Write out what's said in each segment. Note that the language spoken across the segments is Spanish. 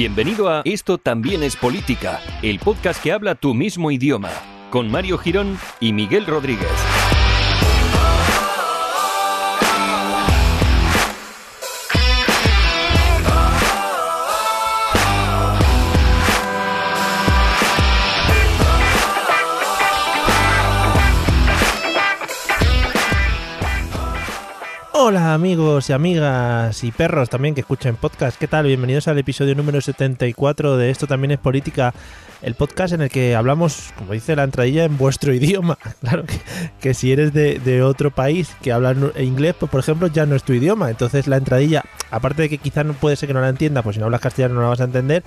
Bienvenido a Esto también es política, el podcast que habla tu mismo idioma, con Mario Girón y Miguel Rodríguez. Amigos y amigas y perros también que escuchan podcast. ¿Qué tal? Bienvenidos al episodio número 74 de Esto también es política, el podcast en el que hablamos, como dice la entradilla, en vuestro idioma. Claro que, que si eres de, de, otro país que habla inglés, pues por ejemplo ya no es tu idioma. Entonces la entradilla, aparte de que quizás no puede ser que no la entienda, pues si no hablas castellano no la vas a entender,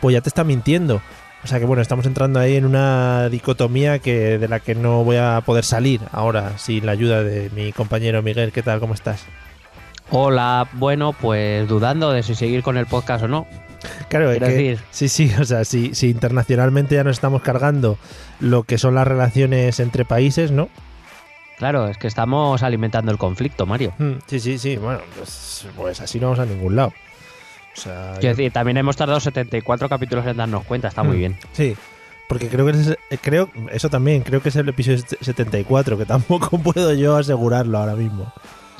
pues ya te está mintiendo. O sea que bueno, estamos entrando ahí en una dicotomía que de la que no voy a poder salir ahora sin la ayuda de mi compañero Miguel. ¿Qué tal? ¿Cómo estás? Hola, bueno, pues dudando de si seguir con el podcast o no. Claro, es que, decir? sí, sí, o sea, si, si internacionalmente ya nos estamos cargando lo que son las relaciones entre países, ¿no? Claro, es que estamos alimentando el conflicto, Mario. Sí, sí, sí. Bueno, pues, pues así no vamos a ningún lado. O sea, Quiero decir, también hemos tardado 74 capítulos en darnos cuenta, está muy bien. Sí, porque creo que es, creo eso también, creo que es el episodio 74, que tampoco puedo yo asegurarlo ahora mismo.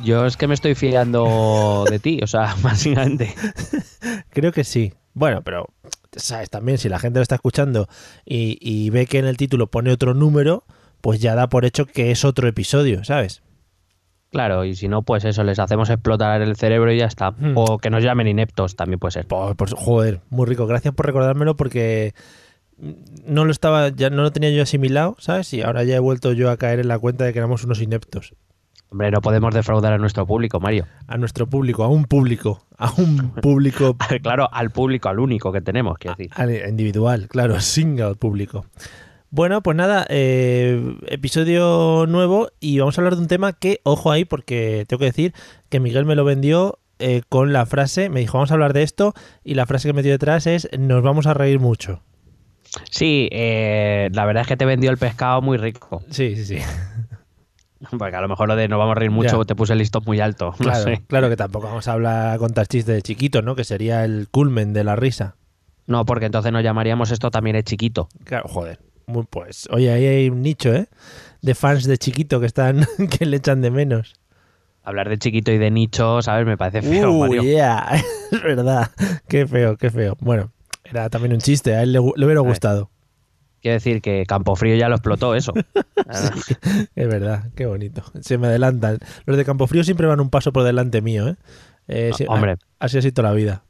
Yo es que me estoy fiando de ti, o sea, básicamente. creo que sí. Bueno, pero sabes también si la gente lo está escuchando y, y ve que en el título pone otro número, pues ya da por hecho que es otro episodio, ¿sabes? Claro, y si no, pues eso, les hacemos explotar el cerebro y ya está. Hmm. O que nos llamen ineptos, también puede ser. Por, por, joder, muy rico. Gracias por recordármelo porque no lo estaba, ya no lo tenía yo asimilado, ¿sabes? Y ahora ya he vuelto yo a caer en la cuenta de que éramos unos ineptos. Hombre, no podemos defraudar a nuestro público, Mario. A nuestro público, a un público, a un público. claro, al público, al único que tenemos, quiero decir. Al individual, claro, single público. Bueno, pues nada, eh, episodio nuevo y vamos a hablar de un tema que, ojo ahí, porque tengo que decir que Miguel me lo vendió eh, con la frase, me dijo, vamos a hablar de esto, y la frase que metió detrás es, nos vamos a reír mucho. Sí, eh, la verdad es que te vendió el pescado muy rico. Sí, sí, sí. Porque a lo mejor lo de no vamos a reír mucho Ya. te puse el listón muy alto. No Claro, sé. claro que tampoco vamos a hablar contar chistes de chiquito, ¿no? Que sería el culmen de la risa. No, porque entonces nos llamaríamos esto también es chiquito. Claro, joder. Muy, pues, oye, ahí hay un nicho, ¿eh? De fans de chiquito que están, que le echan de menos. Hablar de chiquito y de nicho, ¿sabes? Me parece feo, Uh, Mario. yeah. es verdad. Qué feo, qué feo. Bueno, era también un chiste, a él le, hubiera gustado. Quiero decir que Campofrío ya lo explotó eso. Es verdad, qué bonito. Se me adelantan. Los de Campofrío siempre van un paso por delante mío, ¿eh? Eh, sí, hombre. Así ha sido toda la vida.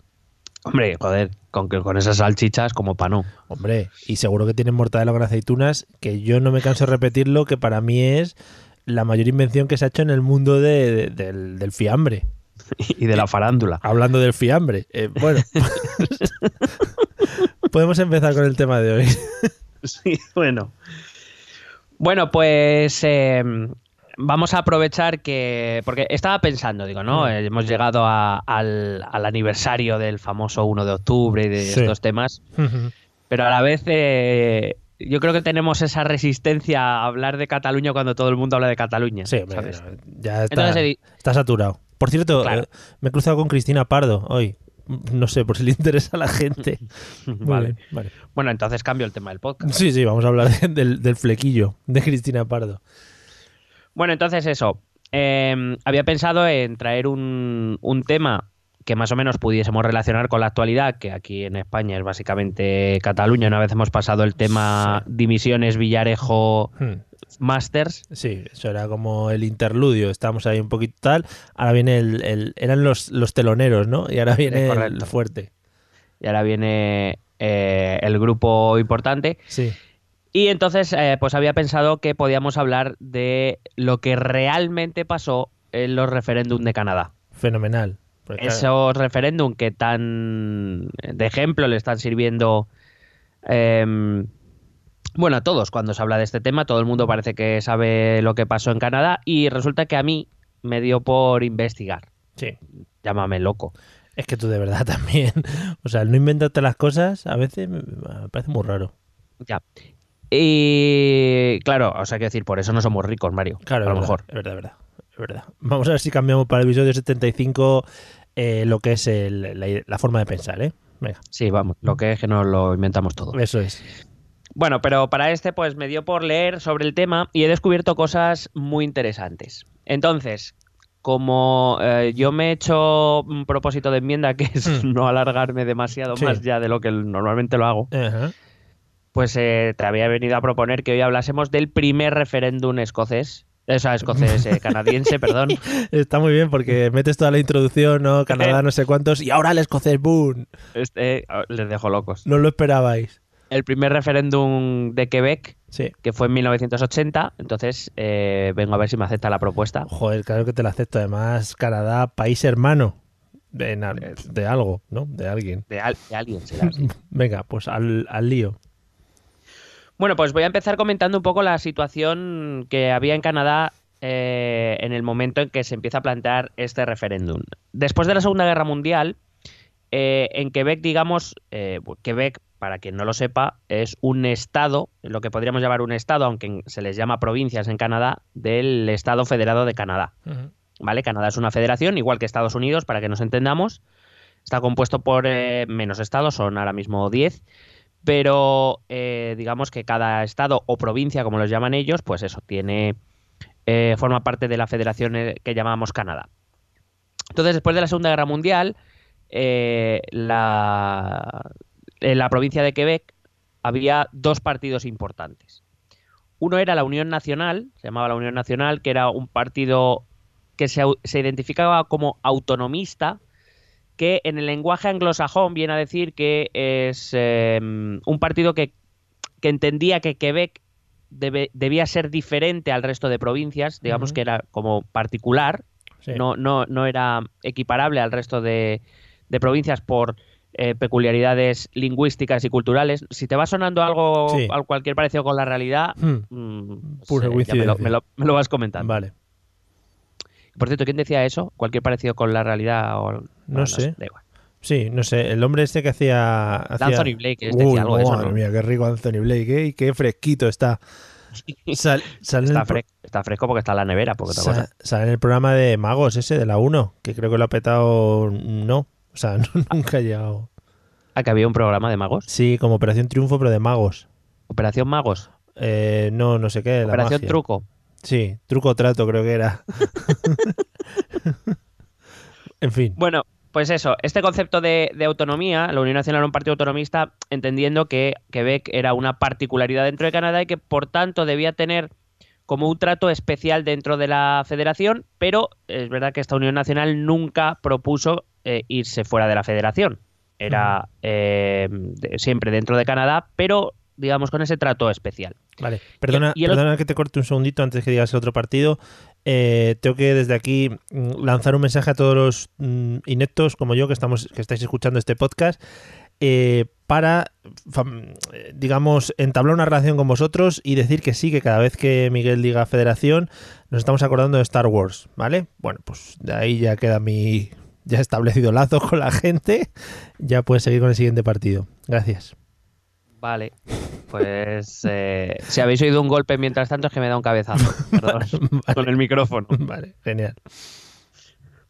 Hombre, joder, con, que- con esas salchichas como pa' no. Hombre, y seguro que tienen mortadela con aceitunas, que yo no me canso de repetirlo, que para mí es la mayor invención que se ha hecho en el mundo de- de- del, del fiambre. Y de la farándula. Hablando del fiambre. eh, bueno, podemos empezar con el tema de hoy. Sí, bueno. Bueno, pues eh, vamos a aprovechar que. Porque estaba pensando, digo, ¿no? Mm. Eh, Hemos llegado a- al, al aniversario del famoso 1 de octubre y de Sí. estos temas. Pero a la vez. eh, yo creo que tenemos esa resistencia a hablar de Cataluña cuando todo el mundo habla de Cataluña. Sí, ya está, Entonces he di- está saturado. Por cierto, Claro. eh, me he cruzado con Cristina Pardo hoy. No sé, por si le interesa a la gente. Vale. vale. Bueno, entonces cambio el tema del podcast. Sí, sí, vamos a hablar de- del, del flequillo de Cristina Pardo. Bueno, entonces eso. Eh, había pensado en traer un, un tema que más o menos pudiésemos relacionar con la actualidad, que aquí en España es básicamente Cataluña. Una vez hemos pasado el tema dimisiones Villarejo Hmm. Masters. Sí, eso era como el interludio. Estábamos ahí un poquito tal. Ahora viene el. el- eran los, los teloneros, ¿no? Y ahora viene el fuerte. Y ahora viene eh, el grupo importante. Sí. Y entonces, eh, pues había pensado que podíamos hablar de lo que realmente pasó eh, los referéndum de Canadá. Fenomenal. Porque, Esos referéndum que tan de ejemplo le están sirviendo eh, bueno, a todos cuando se habla de este tema, todo el mundo parece que sabe lo que pasó en Canadá y resulta que a mí me dio por investigar. Sí. Llámame loco. Es que tú de verdad también. O sea, el no inventarte las cosas a veces me parece muy raro. Ya. Y claro, o sea, que decir, por eso no somos ricos, Mario. Claro, a lo mejor. Es verdad, es verdad, es verdad. Vamos a ver si cambiamos para el episodio 75 eh, lo que es el, la, la, forma de pensar, ¿eh? Venga. Sí, vamos, lo que es que nos lo inventamos todo. Eso es. Bueno, pero para este pues me dio por leer sobre el tema y he descubierto cosas muy interesantes. Entonces, como eh, yo me he hecho un propósito de enmienda que es Hmm. no alargarme demasiado Sí. más ya de lo que normalmente lo hago, Ajá. Pues eh, te había venido a proponer que hoy hablásemos del primer referéndum escocés. O sea, escocés, eh, canadiense, perdón. Está muy bien porque metes toda la introducción, ¿no? Canadá, no sé cuántos, y ahora el escocés, ¡boom! Este, oh, les dejo locos. No lo esperabais. El primer referéndum de Quebec, Sí. que fue en 1980, entonces eh, vengo a ver si me acepta la propuesta. Joder, claro que te lo acepto. Además, Canadá, país hermano de algo, ¿no? De alguien. De, al- de alguien será así. Venga, pues al, al lío. Bueno, pues voy a empezar comentando un poco la situación que había en Canadá eh, en el momento en que se empieza a plantear este referéndum. Después de la Segunda Guerra Mundial, eh, en Quebec, digamos, eh, Quebec, para quien no lo sepa, es un estado, lo que podríamos llamar un estado, aunque se les llama provincias en Canadá, del Estado Federado de Canadá. ¿Vale? Canadá es una federación, igual que Estados Unidos, para que nos entendamos. Está compuesto por eh, menos estados, son ahora mismo 10, pero eh, digamos que cada estado o provincia, como los llaman ellos, pues eso, tiene eh, forma parte de la federación eh, que llamamos Canadá. Entonces, después de la Segunda Guerra Mundial, eh, la, en la provincia de Quebec había dos partidos importantes. Uno era la Unión Nacional, se llamaba la Unión Nacional, que era un partido que se, identificaba como autonomista, que en el lenguaje anglosajón viene a decir que es eh, un partido que, que entendía que Quebec debe- debía ser diferente al resto de provincias, digamos que era como particular, Sí. no, no, no era equiparable al resto de, de provincias por eh, peculiaridades lingüísticas y culturales. Si te va sonando algo, Sí. al cualquier parecido con la realidad, Hmm, mm, Pura me, lo, me lo- me lo vas comentando. Vale. Por cierto, ¿quién decía eso? ¿Cualquier parecido con la realidad? O... Bueno, sé. Sí, no sé. El hombre este que hacía. hacía... Anthony Blake, este decía algo de eso, ¿no? mía, qué rico Anthony Blake, ¿eh? Y qué fresquito está. Sal- Está, el fresco porque está en la nevera, porque cosa. sale en el programa de Magos ese, de la 1, que creo que lo ha petado. No. O sea, nunca ha llegado. Ah, que había un programa de magos. Sí, como Operación Triunfo, pero de magos. Operación Magos. Eh, no, no sé qué. Operación. Truco. Sí, truco o trato creo que era. en fin. Bueno, pues eso, este concepto de, de autonomía, la Unión Nacional era un partido autonomista, entendiendo que Quebec era una particularidad dentro de Canadá y que por tanto debía tener como un trato especial dentro de la federación, pero es verdad que esta Unión Nacional nunca propuso eh, irse fuera de la federación. Era eh, de- siempre dentro de Canadá, pero digamos con ese trato especial. Vale, perdona, y perdona que te corte un segundito antes que digas el otro partido. Eh, tengo que desde aquí mm, lanzar un mensaje a todos los mm, ineptos como yo que estamos que estáis escuchando este podcast eh, para, eh, digamos, entablar una relación con vosotros y decir que sí, que cada vez que Miguel diga Federación nos estamos acordando de Star Wars, ¿vale? Bueno, pues de ahí ya queda mi ya establecido lazo con la gente. Ya puedes seguir con el siguiente partido. Gracias. Vale, pues eh, si habéis oído un golpe mientras tanto es que me da un cabezazo. Perdón, con el micrófono. Vale, genial.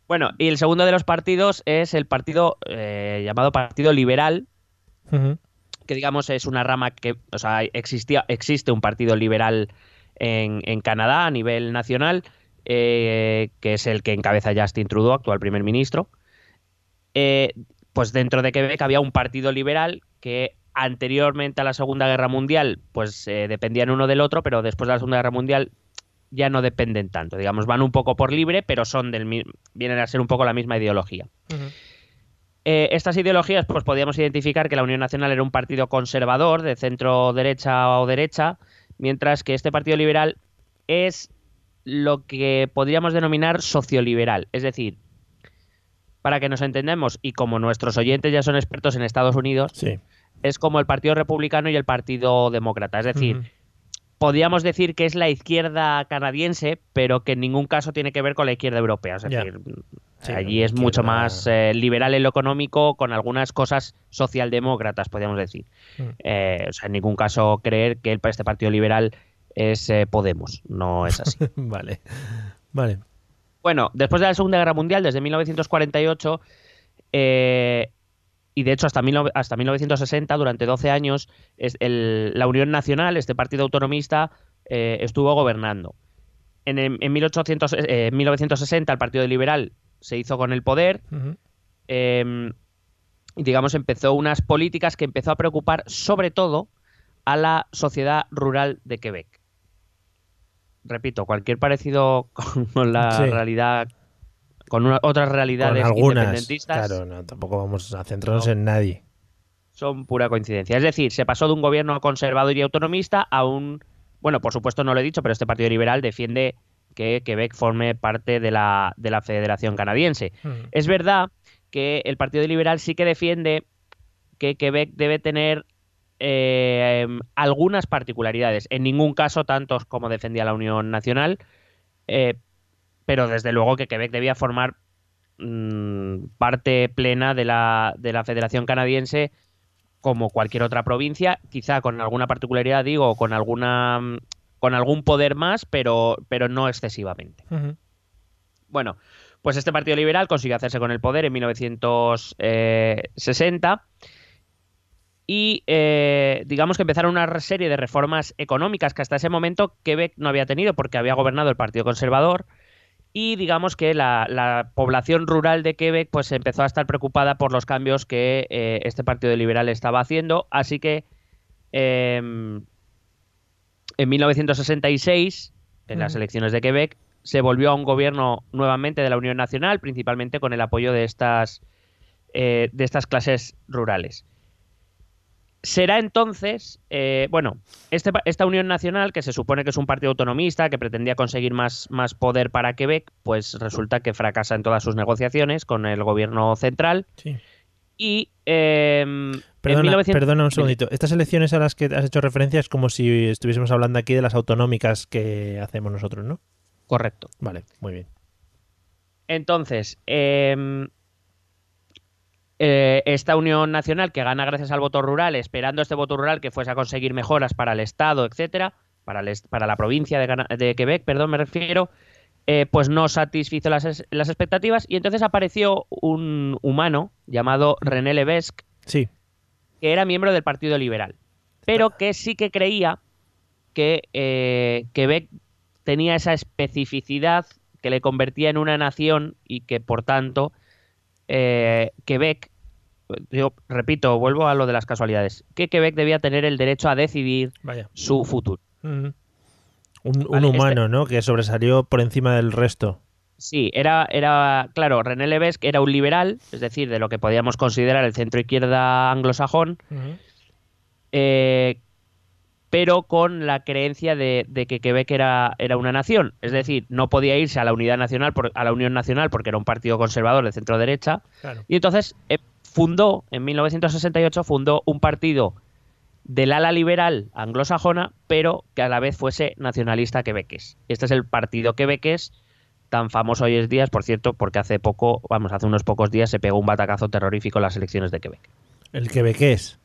Bueno, y el segundo de los partidos es el partido eh, llamado Partido Liberal, que digamos es una rama que, o sea, existía, existe un partido liberal en, en Canadá a nivel nacional, eh, que es el que encabeza Justin Trudeau, actual primer ministro. Eh, pues dentro de Quebec había un partido liberal que anteriormente a la Segunda Guerra Mundial, pues eh, dependían uno del otro, pero después de la Segunda Guerra Mundial ya no dependen tanto. Digamos, van un poco por libre, pero son del vienen a ser un poco la misma ideología. Eh, estas ideologías, pues podíamos identificar que la Unión Nacional era un partido conservador, de centro derecha o derecha, mientras que este Partido Liberal es lo que podríamos denominar socioliberal. Es decir, para que nos entendamos, y como nuestros oyentes ya son expertos en Estados Unidos, Sí. Es como el Partido Republicano y el Partido Demócrata. Es decir, Ujú. podríamos decir que es la izquierda canadiense, pero que en ningún caso tiene que ver con la izquierda europea. Es decir, Sí, allí es mucho más eh, liberal en lo económico, con algunas cosas socialdemócratas, podríamos decir. Mm. Eh, o sea, en ningún caso creer que el, este partido liberal es eh, Podemos. No es así. vale. Vale. Bueno, después de la Segunda Guerra Mundial, desde 1948, eh, y de hecho hasta, 19 hasta 1960, durante 12 años, es el- la Unión Nacional, este partido autonomista, eh, estuvo gobernando. En, el- en 1800, eh, 1960 el Partido Liberal se hizo con el poder eh, y digamos empezó unas políticas que empezó a preocupar sobre todo a la sociedad rural de Quebec. Repito, cualquier parecido con la Sí. realidad, con una- otras Con realidades algunas. independentistas, Claro, no, tampoco vamos a centrarnos No. en nadie. son pura coincidencia. Es decir, se pasó de un gobierno conservador y autonomista a un, bueno, por supuesto no lo he dicho, pero este Partido Liberal defiende que Quebec forme parte de la, de la Federación Canadiense. Ujú. Es verdad que el Partido Liberal sí que defiende que Quebec debe tener eh, algunas particularidades. En ningún caso tantos como defendía la Unión Nacional, eh, pero desde luego que Quebec debía formar mm, parte plena de la, de la Federación Canadiense como cualquier otra provincia, quizá con alguna particularidad, digo, con alguna mm, con algún poder más, pero, pero no excesivamente. Bueno, pues este Partido Liberal consiguió hacerse con el poder en 1960 y eh, digamos que empezaron una serie de reformas económicas que hasta ese momento Quebec no había tenido porque había gobernado el Partido Conservador y digamos que la, la población rural de Quebec pues empezó a estar preocupada por los cambios que eh, este Partido Liberal estaba haciendo, así que em, en 1966, en las Ujú. elecciones de Quebec, se volvió a un gobierno nuevamente de la Unión Nacional, principalmente con el apoyo de estas, eh, de estas clases rurales. Será entonces, eh, bueno, este esta Unión Nacional, que se supone que es un partido autonomista, que pretendía conseguir más, más poder para Quebec, pues resulta que fracasa en todas sus negociaciones con el gobierno central. Sí. Y eh, en Perdona, 1900 perdona un segundito. Estas elecciones a las que has hecho referencia es como si estuviésemos hablando aquí de las autonómicas que hacemos nosotros, ¿no? Correcto. Vale, muy bien. Entonces, em, eh, esta Unión Nacional que gana gracias al voto rural, esperando este voto rural que fuese a conseguir mejoras para el Estado, etcétera, para, el para la provincia de, Quebec, perdón, me refiero, eh, pues no satisfizo las, las expectativas y entonces apareció un humano llamado René Levesque, Sí. que era miembro del Partido Liberal, pero que sí que creía que eh, Quebec tenía esa especificidad que le convertía en una nación y que por tanto eh, Quebec, yo repito, vuelvo a lo de las casualidades, que Quebec debía tener el derecho a decidir Vaya. su futuro. Un, un Vale, este- humano, ¿no? Que sobresalió por encima del resto. Sí, era, era, claro, René Levesque era un liberal, es decir, de lo que podíamos considerar el centro izquierda anglosajón, eh, pero con la creencia de, de que Quebec era, era una nación. Es decir, no podía irse a la unidad nacional, por- a la Unión Nacional, porque era un partido conservador de centro derecha. Claro. Y entonces eh, fundó, en 1968, fundó un partido del ala liberal anglosajona, pero que a la vez fuese nacionalista quebequés. Este es el partido quebequés, tan famoso hoy en día, por cierto, porque hace poco, vamos, hace unos pocos días se pegó un batacazo terrorífico en las elecciones de Quebec. El quebequés.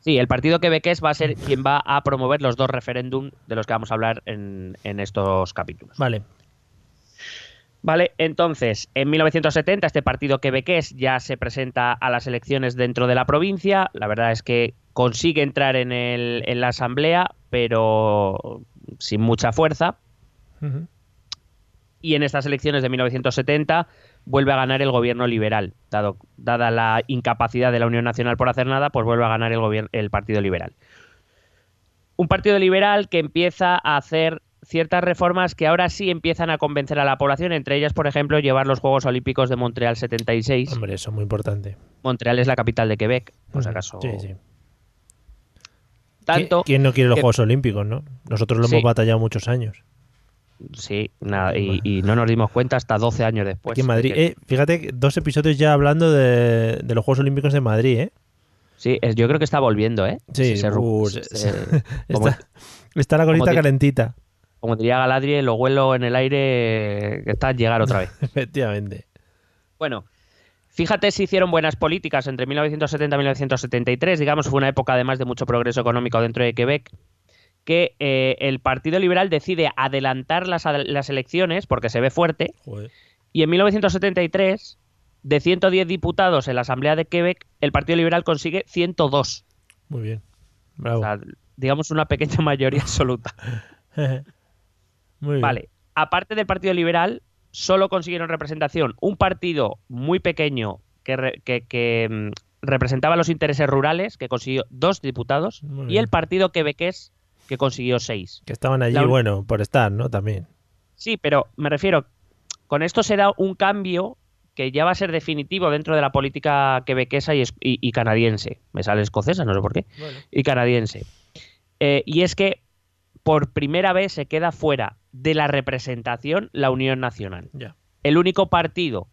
Sí, el partido quebequés va a ser quien va a promover los dos referéndum de los que vamos a hablar en, en estos capítulos. Vale. Vale, entonces, en 1970 este partido quebequés ya se presenta a las elecciones dentro de la provincia. La verdad es que consigue entrar en, el- en la asamblea, pero sin mucha fuerza. Y en estas elecciones de 1970 vuelve a ganar el gobierno liberal. Dado, dada la incapacidad de la Unión Nacional por hacer nada, pues vuelve a ganar el, el Partido Liberal. Un partido liberal que empieza a hacer ciertas reformas que ahora sí empiezan a convencer a la población, entre ellas, por ejemplo, llevar los Juegos Olímpicos de Montreal 76. Hombre, eso es muy importante. Montreal es la capital de Quebec, por si acaso. Sí, sí. Tanto ¿Qui- ¿Quién no quiere los que- Juegos Olímpicos, no? Nosotros lo Sí. hemos batallado muchos años. Sí, nada, y, no nos dimos cuenta hasta 12 años después. Aquí en Madrid. Eh, fíjate, dos episodios ya hablando de, los Juegos Olímpicos de Madrid, ¿eh? Sí, yo creo que está volviendo, ¿eh? Sí, está, la colita calentita. Como diría Galadriel, lo vuelo en el aire que está a llegar otra vez. Efectivamente. Bueno, Fíjate si hicieron buenas políticas entre 1970 y 1973, digamos, fue una época además de mucho progreso económico dentro de Quebec, que eh, el Partido Liberal decide adelantar las, elecciones porque se ve fuerte, y en 1973, de 110 diputados en la Asamblea de Quebec, el Partido Liberal consigue 102. Muy bien. Bravo. O sea, digamos una pequeña mayoría absoluta. Muy bien. Vale. Aparte del Partido Liberal, solo consiguieron representación un partido muy pequeño que, mm, representaba los intereses rurales, que consiguió dos diputados, y el partido quebequés, que consiguió seis. Que estaban allí, bueno, por estar, ¿no? También. Sí, pero me refiero, con esto será un cambio que ya va a ser definitivo dentro de la política quebequesa y, canadiense. Me sale escocesa, no sé por qué. Y canadiense. Eh, y es que por primera vez se queda fuera de la representación la Unión Nacional. El único partido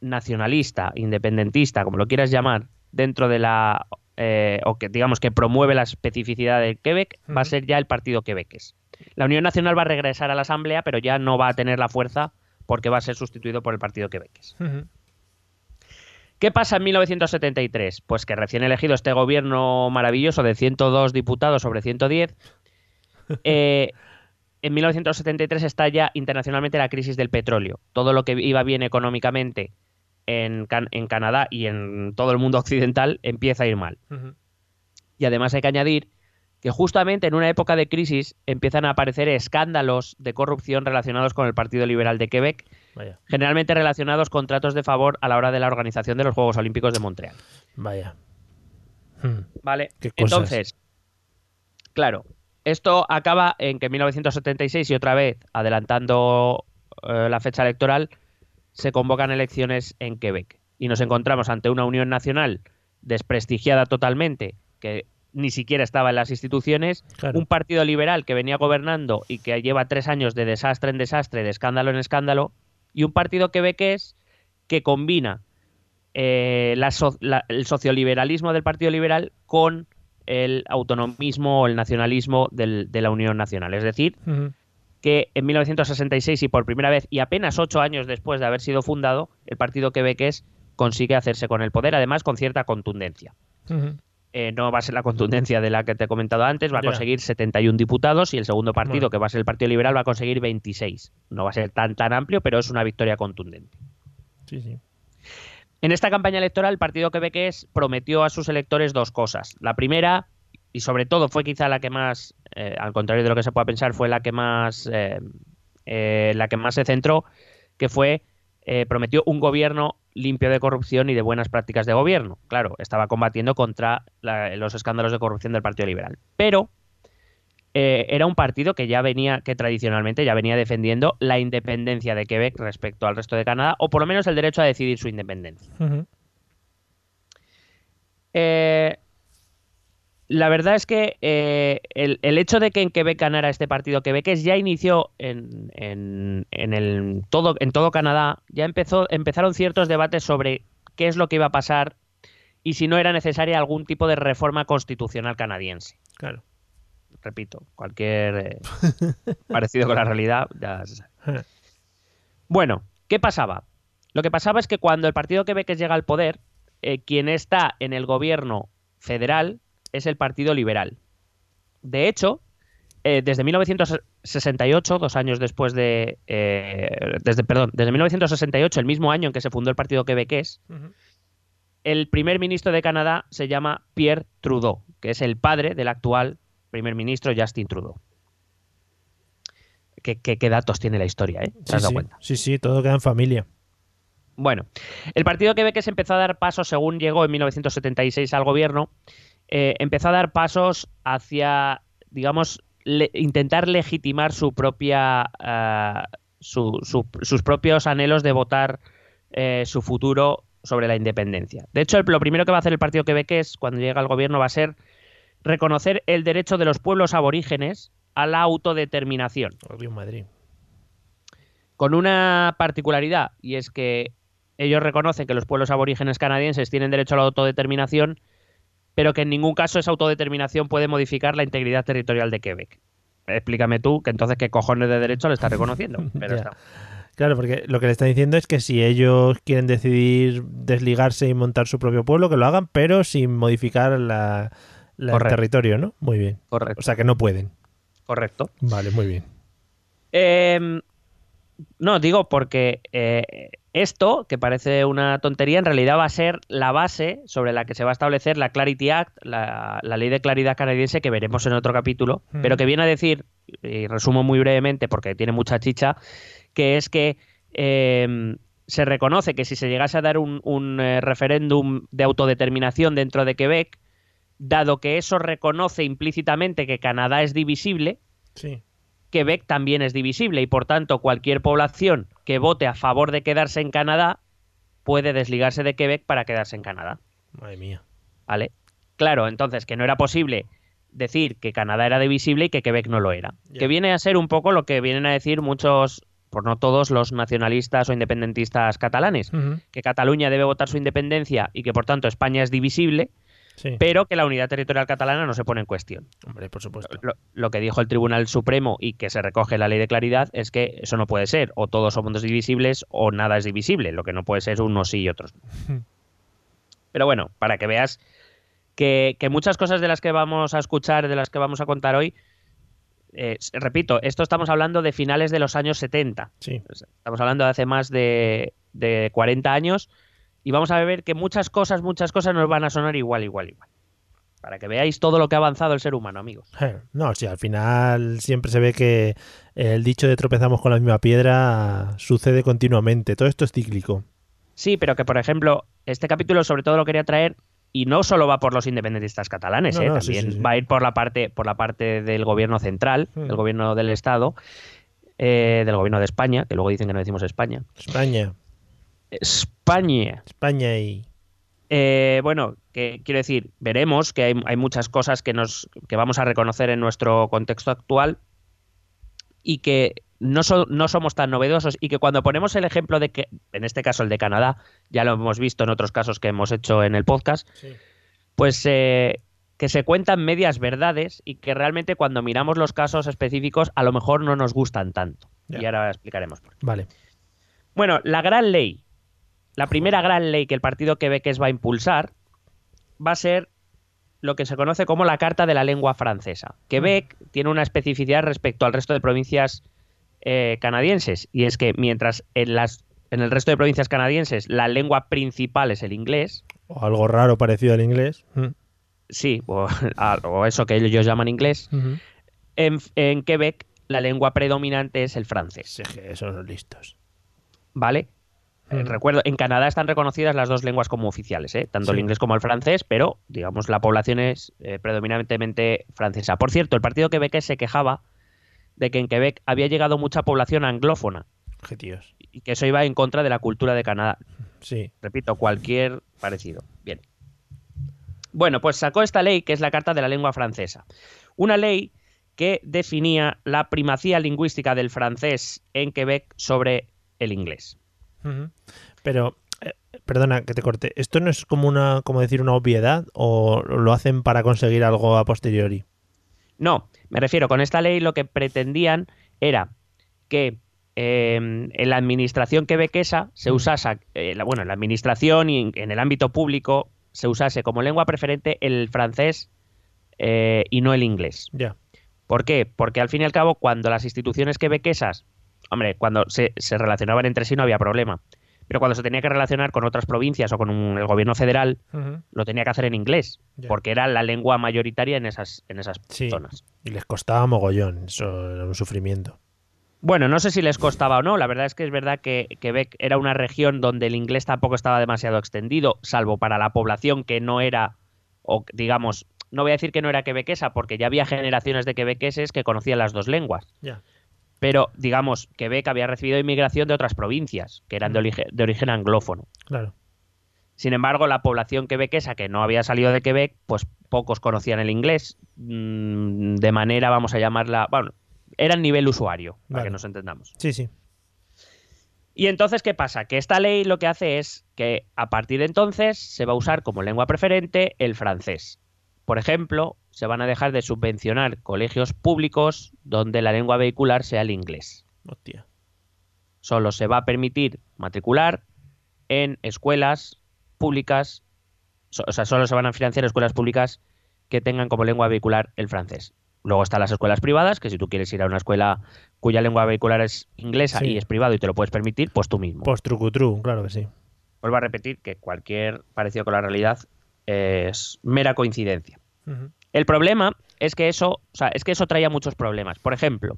nacionalista, independentista, como lo quieras llamar, dentro de la eh, o que digamos que promueve la especificidad del Quebec, va a ser ya el partido quebeques. La Unión Nacional va a regresar a la Asamblea, pero ya no va a tener la fuerza porque va a ser sustituido por el partido quebeques. ¿Qué pasa en 1973? Pues que recién elegido este gobierno maravilloso de 102 diputados sobre 110, eh, en 1973 estalla internacionalmente la crisis del petróleo. Todo lo que iba bien económicamente en, Canadá y en todo el mundo occidental empieza a ir mal. Y además hay que añadir que justamente en una época de crisis empiezan a aparecer escándalos de corrupción relacionados con el Partido Liberal de Quebec, generalmente relacionados con tratos de favor a la hora de la organización de los Juegos Olímpicos de Montreal. Vaya. Vale. Entonces, claro, esto acaba en que en 1976 y otra vez, adelantando eh, la fecha electoral, se convocan elecciones en Quebec. Y nos encontramos ante una Unión Nacional desprestigiada totalmente, que ni siquiera estaba en las instituciones, un partido liberal que venía gobernando y que lleva tres años de desastre en desastre, de escándalo en escándalo, y un partido quebequés que combina eh, el socioliberalismo del Partido Liberal con el autonomismo o el nacionalismo de la Unión Nacional. Es decir, que en 1966 y por primera vez, y apenas ocho años después de haber sido fundado, el partido quebequés consigue hacerse con el poder, además con cierta contundencia. Eh, no va a ser la contundencia de la que te he comentado antes, va a conseguir 71 diputados y el segundo partido, que va a ser el Partido Liberal, va a conseguir 26. No va a ser tan, tan amplio, pero es una victoria contundente. Sí, sí. En esta campaña electoral, el Partido Quebequés prometió a sus electores dos cosas. La primera, y sobre todo fue quizá la que más, eh, al contrario de lo que se pueda pensar, fue la que más, eh, eh, la que más se centró, que fue prometió un gobierno limpio de corrupción y de buenas prácticas de gobierno. Claro, estaba combatiendo contra los escándalos de corrupción del Partido Liberal. Pero era un partido que ya venía, que tradicionalmente ya venía defendiendo la independencia de Quebec respecto al resto de Canadá, o por lo menos el derecho a decidir su independencia. Eh, la verdad es que eh, el, hecho de que en Quebec ganara este partido quebequés ya inició en, el, todo, en todo Canadá, ya empezó, empezaron ciertos debates sobre qué es lo que iba a pasar y si no era necesaria algún tipo de reforma constitucional canadiense. Claro repito, cualquier eh, parecido con la realidad ya Bueno, ¿qué pasaba? Lo que pasaba es que cuando el Partido Quebec llega al poder, eh, quien está en el gobierno federal es el Partido Liberal. De hecho, eh, desde 1968, dos años después de... desde, perdón, desde 1968, el mismo año en que se fundó el Partido Quebequés, el primer ministro de Canadá se llama Pierre Trudeau, que es el padre del actual primer ministro Justin Trudeau. ¿Qué, datos tiene la historia, eh? sí, sí. cuenta? Sí, sí, todo queda en familia. Bueno, el partido que ve que se empezó a dar pasos según llegó en 1976 al gobierno, eh, empezó a dar pasos hacia, digamos, intentar legitimar su propia, eh, sus propios anhelos de votar eh, su futuro sobre la independencia. De hecho, lo primero que va a hacer el partido que es cuando llega al gobierno va a ser reconocer el derecho de los pueblos aborígenes a la autodeterminación. Obvio Madrid. Con una particularidad, y es que ellos reconocen que los pueblos aborígenes canadienses tienen derecho a la autodeterminación, pero que en ningún caso esa autodeterminación puede modificar la integridad territorial de Quebec. Explícame tú que entonces qué cojones de derecho le estás reconociendo. Pero está. Claro, porque lo que le están diciendo es que si ellos quieren decidir desligarse y montar su propio pueblo, que lo hagan, pero sin modificar la, la- el territorio, ¿no? Muy bien. Correcto. O sea que no pueden. Correcto. Vale, muy bien. Eh, no, digo porque eh, esto, que parece una tontería, en realidad va a ser la base sobre la que se va a establecer la Clarity Act, la, la ley de claridad canadiense que veremos en otro capítulo, Mm. pero que viene a decir, y resumo muy brevemente porque tiene mucha chicha, que es que eh, se reconoce que si se llegase a dar un, un, eh, referéndum de autodeterminación dentro de Quebec, dado que eso reconoce implícitamente que Canadá es divisible, Sí. Quebec también es divisible y por tanto cualquier población que vote a favor de quedarse en Canadá puede desligarse de Quebec para quedarse en Canadá. Madre mía. ¿Vale? Claro, entonces que no era posible decir que Canadá era divisible y que Quebec no lo era. Que viene a ser un poco lo que vienen a decir muchos, por no todos, los nacionalistas o independentistas catalanes. Que Cataluña debe votar su independencia y que por tanto España es divisible, Sí. pero que la unidad territorial catalana no se pone en cuestión. Hombre, por supuesto. lo, lo que dijo el Tribunal Supremo y que se recoge en la ley de claridad es que eso no puede ser. O todos somos divisibles o nada es divisible. Lo que no puede ser unos sí y otros no. Pero bueno, para que veas que, que muchas cosas de las que vamos a escuchar, de las que vamos a contar hoy, eh, repito, esto estamos hablando de finales de los años 70. Sí. Estamos hablando de hace más de, de 40 años y vamos a ver que muchas cosas, muchas cosas nos van a sonar igual, igual, igual. Para que veáis todo lo que ha avanzado el ser humano, amigos. Eh, No, sí, al final siempre se ve que el dicho de tropezamos con la misma piedra sucede continuamente. Todo esto es cíclico. Sí, pero que por ejemplo, este capítulo sobre todo lo quería traer y no solo va por los independentistas catalanes, No, ¿eh? no, también sí, sí. va a ir por la parte por la parte del gobierno central, Hmm. del gobierno del estado, eh, del gobierno de España, que luego dicen que no decimos España. España, España. España y... Eh, bueno, que quiero decir, veremos que hay, hay muchas cosas que nos que vamos a reconocer en nuestro contexto actual y que no, so- no somos tan novedosos y que cuando ponemos el ejemplo de que, en este caso el de Canadá, ya lo hemos visto en otros casos que hemos hecho en el podcast, pues eh, que se cuentan medias verdades y que realmente cuando miramos los casos específicos a lo mejor no nos gustan tanto. Y ahora explicaremos por qué. Vale. Bueno, la gran ley, la primera gran ley que el partido quebequés va a impulsar va a ser lo que se conoce como la Carta de la Lengua Francesa. Quebec tiene una especificidad respecto al resto de provincias eh, canadienses y es que mientras en, las, en el resto de provincias canadienses la lengua principal es el inglés, O algo raro parecido al inglés. Mm. sí, o, eso que ellos llaman inglés, en, en Quebec la lengua predominante es el francés. Sí, que son listos. ¿vale? Eh, recuerdo, en Canadá están reconocidas las dos lenguas como oficiales, ¿eh? tanto el inglés como el francés, pero digamos la población es eh, predominantemente francesa. Por cierto, el partido quebequés se quejaba de que en Quebec había llegado mucha población anglófona y que eso iba en contra de la cultura de Canadá. Sí. Repito, cualquier parecido. Bien. Bueno, pues sacó esta ley que es la Carta de la Lengua Francesa. Una ley que definía la primacía lingüística del francés en Quebec sobre el inglés. Pero, eh, perdona que te corte. ¿Esto no es como una, como decir, una obviedad o lo hacen para conseguir algo a posteriori? No, me refiero, con esta ley lo que pretendían era que eh, en la administración quebequesa se Mm. usase, eh, la- bueno, en la administración y en, en el ámbito público se usase como lengua preferente el francés eh, y no el inglés. Ya. ¿Por qué? Porque al fin y al cabo, cuando las instituciones quebequesas, hombre, cuando se, se relacionaban entre sí no había problema, pero cuando se tenía que relacionar con otras provincias o con un- el gobierno federal, lo tenía que hacer en inglés, porque era la lengua mayoritaria en esas, en esas Sí. zonas. Y les costaba mogollón. Eso era un sufrimiento. Bueno, no sé si les costaba o no. La verdad es que es verdad que Quebec era una región donde el inglés tampoco estaba demasiado extendido, salvo para la población que no era, o digamos, no voy a decir que no era quebequesa, porque ya había generaciones de quebequeses que conocían las dos lenguas. Ya. Pero, digamos, Quebec había recibido inmigración de otras provincias, que eran de, orige- de origen anglófono. Claro. Sin embargo, la población quebequesa que no había salido de Quebec, pues pocos conocían el inglés, mm, de manera, vamos a llamarla, bueno, era el nivel usuario, para que nos entendamos. Sí, sí. Y entonces, ¿qué pasa? Que esta ley lo que hace es que a partir de entonces se va a usar como lengua preferente el francés. Por ejemplo, se van a dejar de subvencionar colegios públicos donde la lengua vehicular sea el inglés. Hostia. Solo se va a permitir matricular en escuelas públicas, o sea, solo se van a financiar escuelas públicas que tengan como lengua vehicular el francés. Luego están las escuelas privadas, que si tú quieres ir a una escuela cuya lengua vehicular es inglesa Sí. y es privado y te lo puedes permitir, pues tú mismo. Post trucutru, claro que sí. Vuelvo a repetir que cualquier parecido con la realidad es mera coincidencia. El problema es que eso, o sea, es que eso traía muchos problemas. Por ejemplo,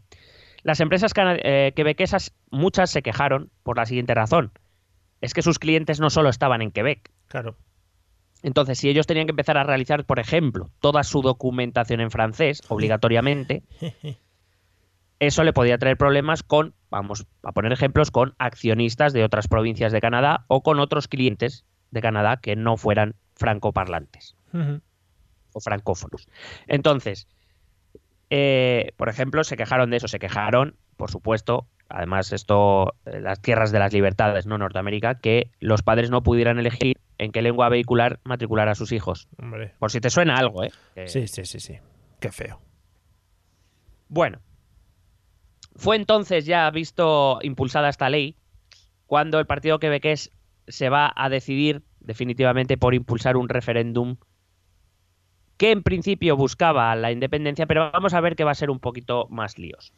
las empresas eh, quebequesas, muchas se quejaron por la siguiente razón. Es que sus clientes no solo estaban en Quebec. Claro. Entonces, si ellos tenían que empezar a realizar, por ejemplo, toda su documentación en francés, obligatoriamente, eso le podía traer problemas con, vamos a poner ejemplos, con accionistas de otras provincias de Canadá o con otros clientes de Canadá que no fueran francoparlantes. O francófonos. Entonces, eh, por ejemplo, se quejaron de eso, se quejaron, por supuesto, además esto, eh, las tierras de las libertades, no Norteamérica, que los padres no pudieran elegir en qué lengua vehicular matricular a sus hijos. Hombre. Por si te suena algo, ¿eh? Sí, sí, sí, sí. Qué feo. Bueno, fue entonces ya visto impulsada esta ley cuando el partido quebequés se va a decidir definitivamente por impulsar un referéndum que en principio buscaba la independencia, pero vamos a ver que va a ser un poquito más líos.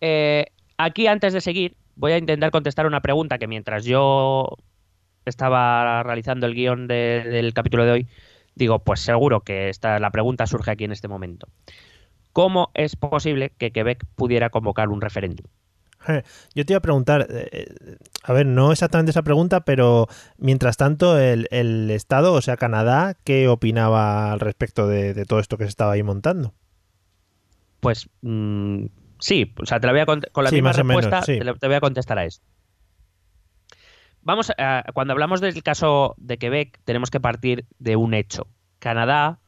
Eh, aquí, antes de seguir, voy a intentar contestar una pregunta que mientras yo estaba realizando el guion de- del capítulo de hoy, digo, pues seguro que esta, la pregunta surge aquí en este momento. ¿Cómo es posible que Quebec pudiera convocar un referéndum? Je, Yo te iba a preguntar, eh, eh, a ver, no exactamente esa pregunta, pero mientras tanto, el, el Estado, o sea, Canadá, ¿qué opinaba al respecto de, de todo esto que se estaba ahí montando? Pues mm, sí, o sea, te la voy a con la Sí, misma menos, respuesta sí. te, la- te voy a contestar a eso. Vamos, a, cuando hablamos del caso de Quebec, tenemos que partir de un hecho. Canadá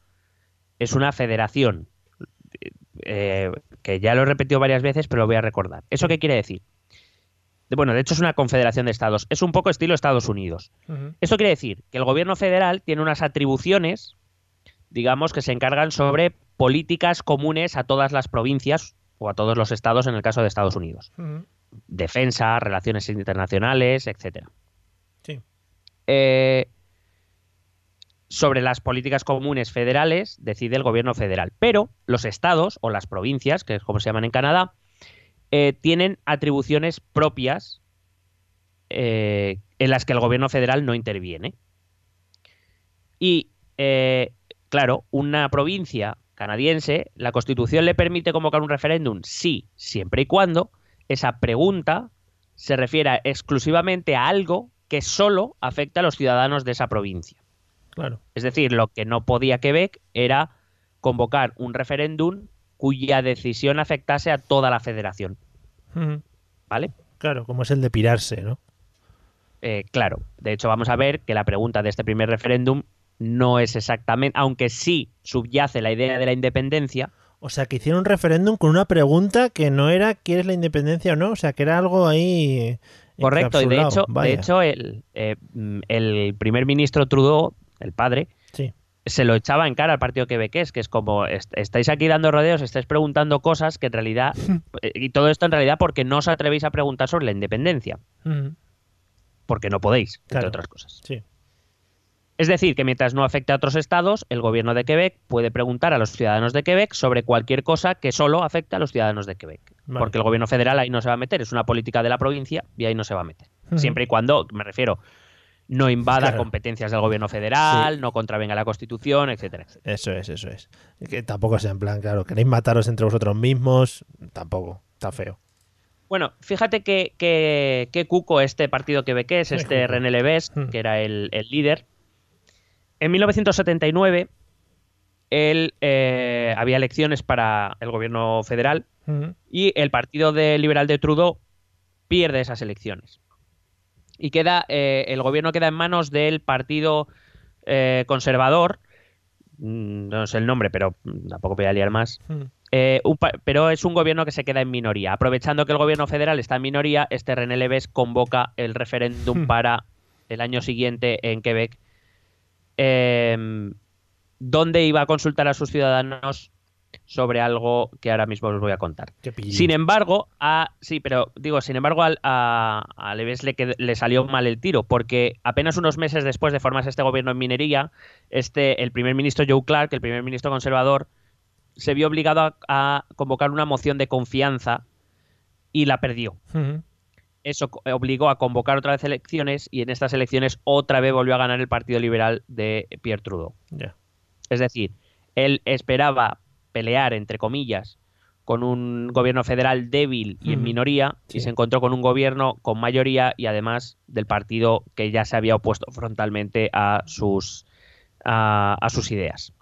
es una federación, eh, que ya lo he repetido varias veces, pero lo voy a recordar. ¿Eso qué quiere decir? De- Bueno, de hecho es una confederación de estados. Es un poco estilo Estados Unidos. Eso quiere decir que el gobierno federal tiene unas atribuciones, digamos, que se encargan sobre políticas comunes a todas las provincias o a todos los estados en el caso de Estados Unidos. Defensa, relaciones internacionales, etcétera. Sí. Eh, sobre las políticas comunes federales decide el gobierno federal, pero los estados o las provincias, que es como se llaman en Canadá, eh, tienen atribuciones propias eh, en las que el gobierno federal no interviene. Y, eh, claro, una provincia canadiense, la constitución le permite convocar un referéndum, sí, siempre y cuando esa pregunta se refiera exclusivamente a algo que solo afecta a los ciudadanos de esa provincia. Claro. Es decir, lo que no podía Quebec era convocar un referéndum cuya decisión afectase a toda la federación. ¿Vale? Claro, como es el de pirarse, ¿no? Eh, claro, de hecho vamos a ver que la pregunta de este primer referéndum no es exactamente, aunque sí subyace la idea de la independencia, O sea, que hicieron un referéndum con una pregunta que no era ¿quieres la independencia o no? O sea, que era algo ahí. correcto, y de hecho, de hecho el, eh, mm, el primer ministro Trudeau, el padre, Sí. se lo echaba en cara al partido quebequés, que es como, est- estáis aquí dando rodeos, estáis preguntando cosas que en realidad, eh, y todo esto en realidad porque no os atrevéis a preguntar sobre la independencia, porque no podéis, entre otras cosas. Sí. Es decir, que mientras no afecte a otros estados, el gobierno de Quebec puede preguntar a los ciudadanos de Quebec sobre cualquier cosa que solo afecte a los ciudadanos de Quebec. Vale. Porque el gobierno federal ahí no se va a meter, es una política de la provincia y ahí no se va a meter. Siempre y cuando, me refiero, no invada Claro. competencias del gobierno federal, no contravenga la constitución, etcétera, etcétera. Eso es, eso es. Que tampoco sea en plan, claro, queréis mataros entre vosotros mismos, tampoco, está feo. Bueno, fíjate que, que, que cuco este partido quebequés, Sí, este. René Leves, Hmm. que era el, el líder. En 1979, él eh, había elecciones para el gobierno federal Ujú. y el partido de liberal de Trudeau pierde esas elecciones. Y queda eh, el gobierno queda en manos del partido eh, conservador mm, no sé el nombre pero tampoco voy a liar más Hmm. eh, un pero es un gobierno que se queda en minoría aprovechando que el gobierno federal está en minoría este René Leves convoca el referéndum Hmm. para el año siguiente en Quebec eh, donde iba a consultar a sus ciudadanos sobre algo que ahora mismo os voy a contar sin embargo, a, sí, pero digo, sin embargo, al- a, a Leves le, qued- le salió mal el tiro, porque apenas unos meses después de formarse este gobierno en minería, este, el primer ministro Joe Clark, el primer ministro conservador, se vio obligado a, a convocar una moción de confianza y la perdió. Eso obligó a convocar otra vez elecciones y en estas elecciones otra vez volvió a ganar el Partido Liberal de Pierre Trudeau. Es decir, él esperaba pelear, entre comillas, con un gobierno federal débil y en minoría, Sí. y se encontró con un gobierno con mayoría y además del partido que ya se había opuesto frontalmente a sus, a, a sus ideas.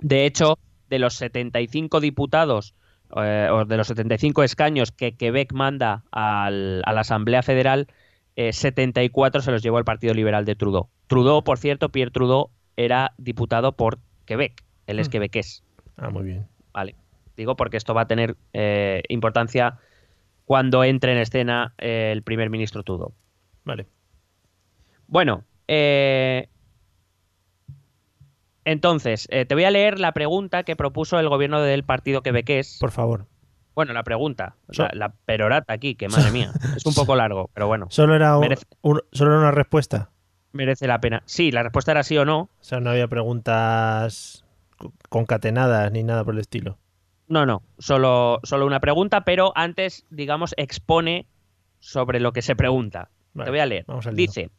De hecho, de los 75 diputados eh, o de los 75 escaños que Quebec manda al- a la Asamblea Federal, eh, 74 se los llevó el Partido Liberal de Trudeau. Trudeau, por cierto, Pierre Trudeau era diputado por Quebec. Él es quebequés. Ah, muy bien. Vale. Digo porque esto va a tener eh, importancia cuando entre en escena eh, el primer ministro Trudeau. Vale. Bueno, eh, entonces, eh, te voy a leer la pregunta que propuso el gobierno del partido quebequés. Por favor. Bueno, la pregunta, So- la, la perorata aquí, que madre mía, es un poco largo, pero bueno, Solo era, un- Merece- un- solo era una respuesta. merece la pena. Sí, la respuesta era sí o no. O sea, no había preguntas concatenadas ni nada por el estilo. No, no, solo, solo una pregunta, pero antes, digamos, expone sobre lo que se pregunta. Vale, Te voy a leer. vamos al lío. Dice,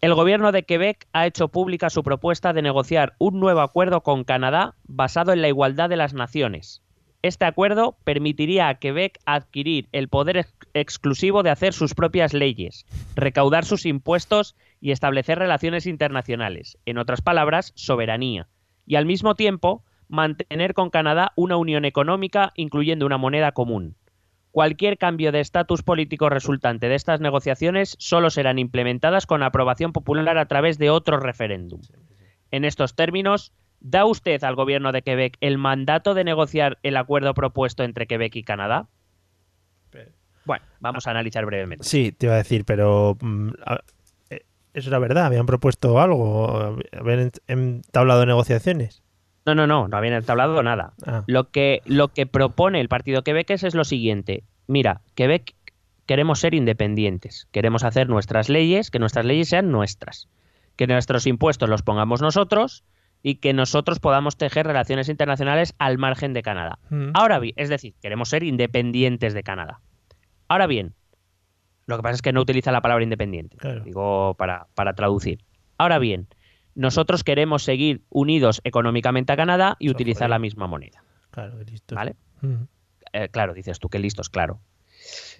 el gobierno de Quebec ha hecho pública su propuesta de negociar un nuevo acuerdo con Canadá basado en la igualdad de las naciones. Este acuerdo permitiría a Quebec adquirir el poder ex- exclusivo de hacer sus propias leyes, recaudar sus impuestos y establecer relaciones internacionales, en otras palabras, soberanía, y al mismo tiempo mantener con Canadá una unión económica incluyendo una moneda común. Cualquier cambio de estatus político resultante de estas negociaciones solo serán implementadas con aprobación popular a través de otro referéndum. En estos términos, ¿da usted al gobierno de Quebec el mandato de negociar el acuerdo propuesto entre Quebec y Canadá? Bueno, vamos a analizar brevemente. Sí, te iba a decir, pero mm, a- eso era verdad. Habían propuesto algo. Habían ent- entablado negociaciones. No, no, no, no habían entablado nada. Ah, Lo que, lo que propone el partido quebequés es lo siguiente. Mira, Quebec queremos ser independientes. Queremos hacer nuestras leyes, que nuestras leyes sean nuestras. Que nuestros impuestos los pongamos nosotros y que nosotros podamos tejer relaciones internacionales al margen de Canadá. mm, Ahora bien, es decir, queremos ser independientes de Canadá. Ahora bien, lo que pasa es que no utiliza la palabra independiente, Claro. digo para, para traducir. Ahora bien, nosotros queremos seguir unidos económicamente a Canadá y Eso utilizar la misma moneda. claro, listos. ¿Vale? Mm, Eh, claro, dices tú, que listos, claro.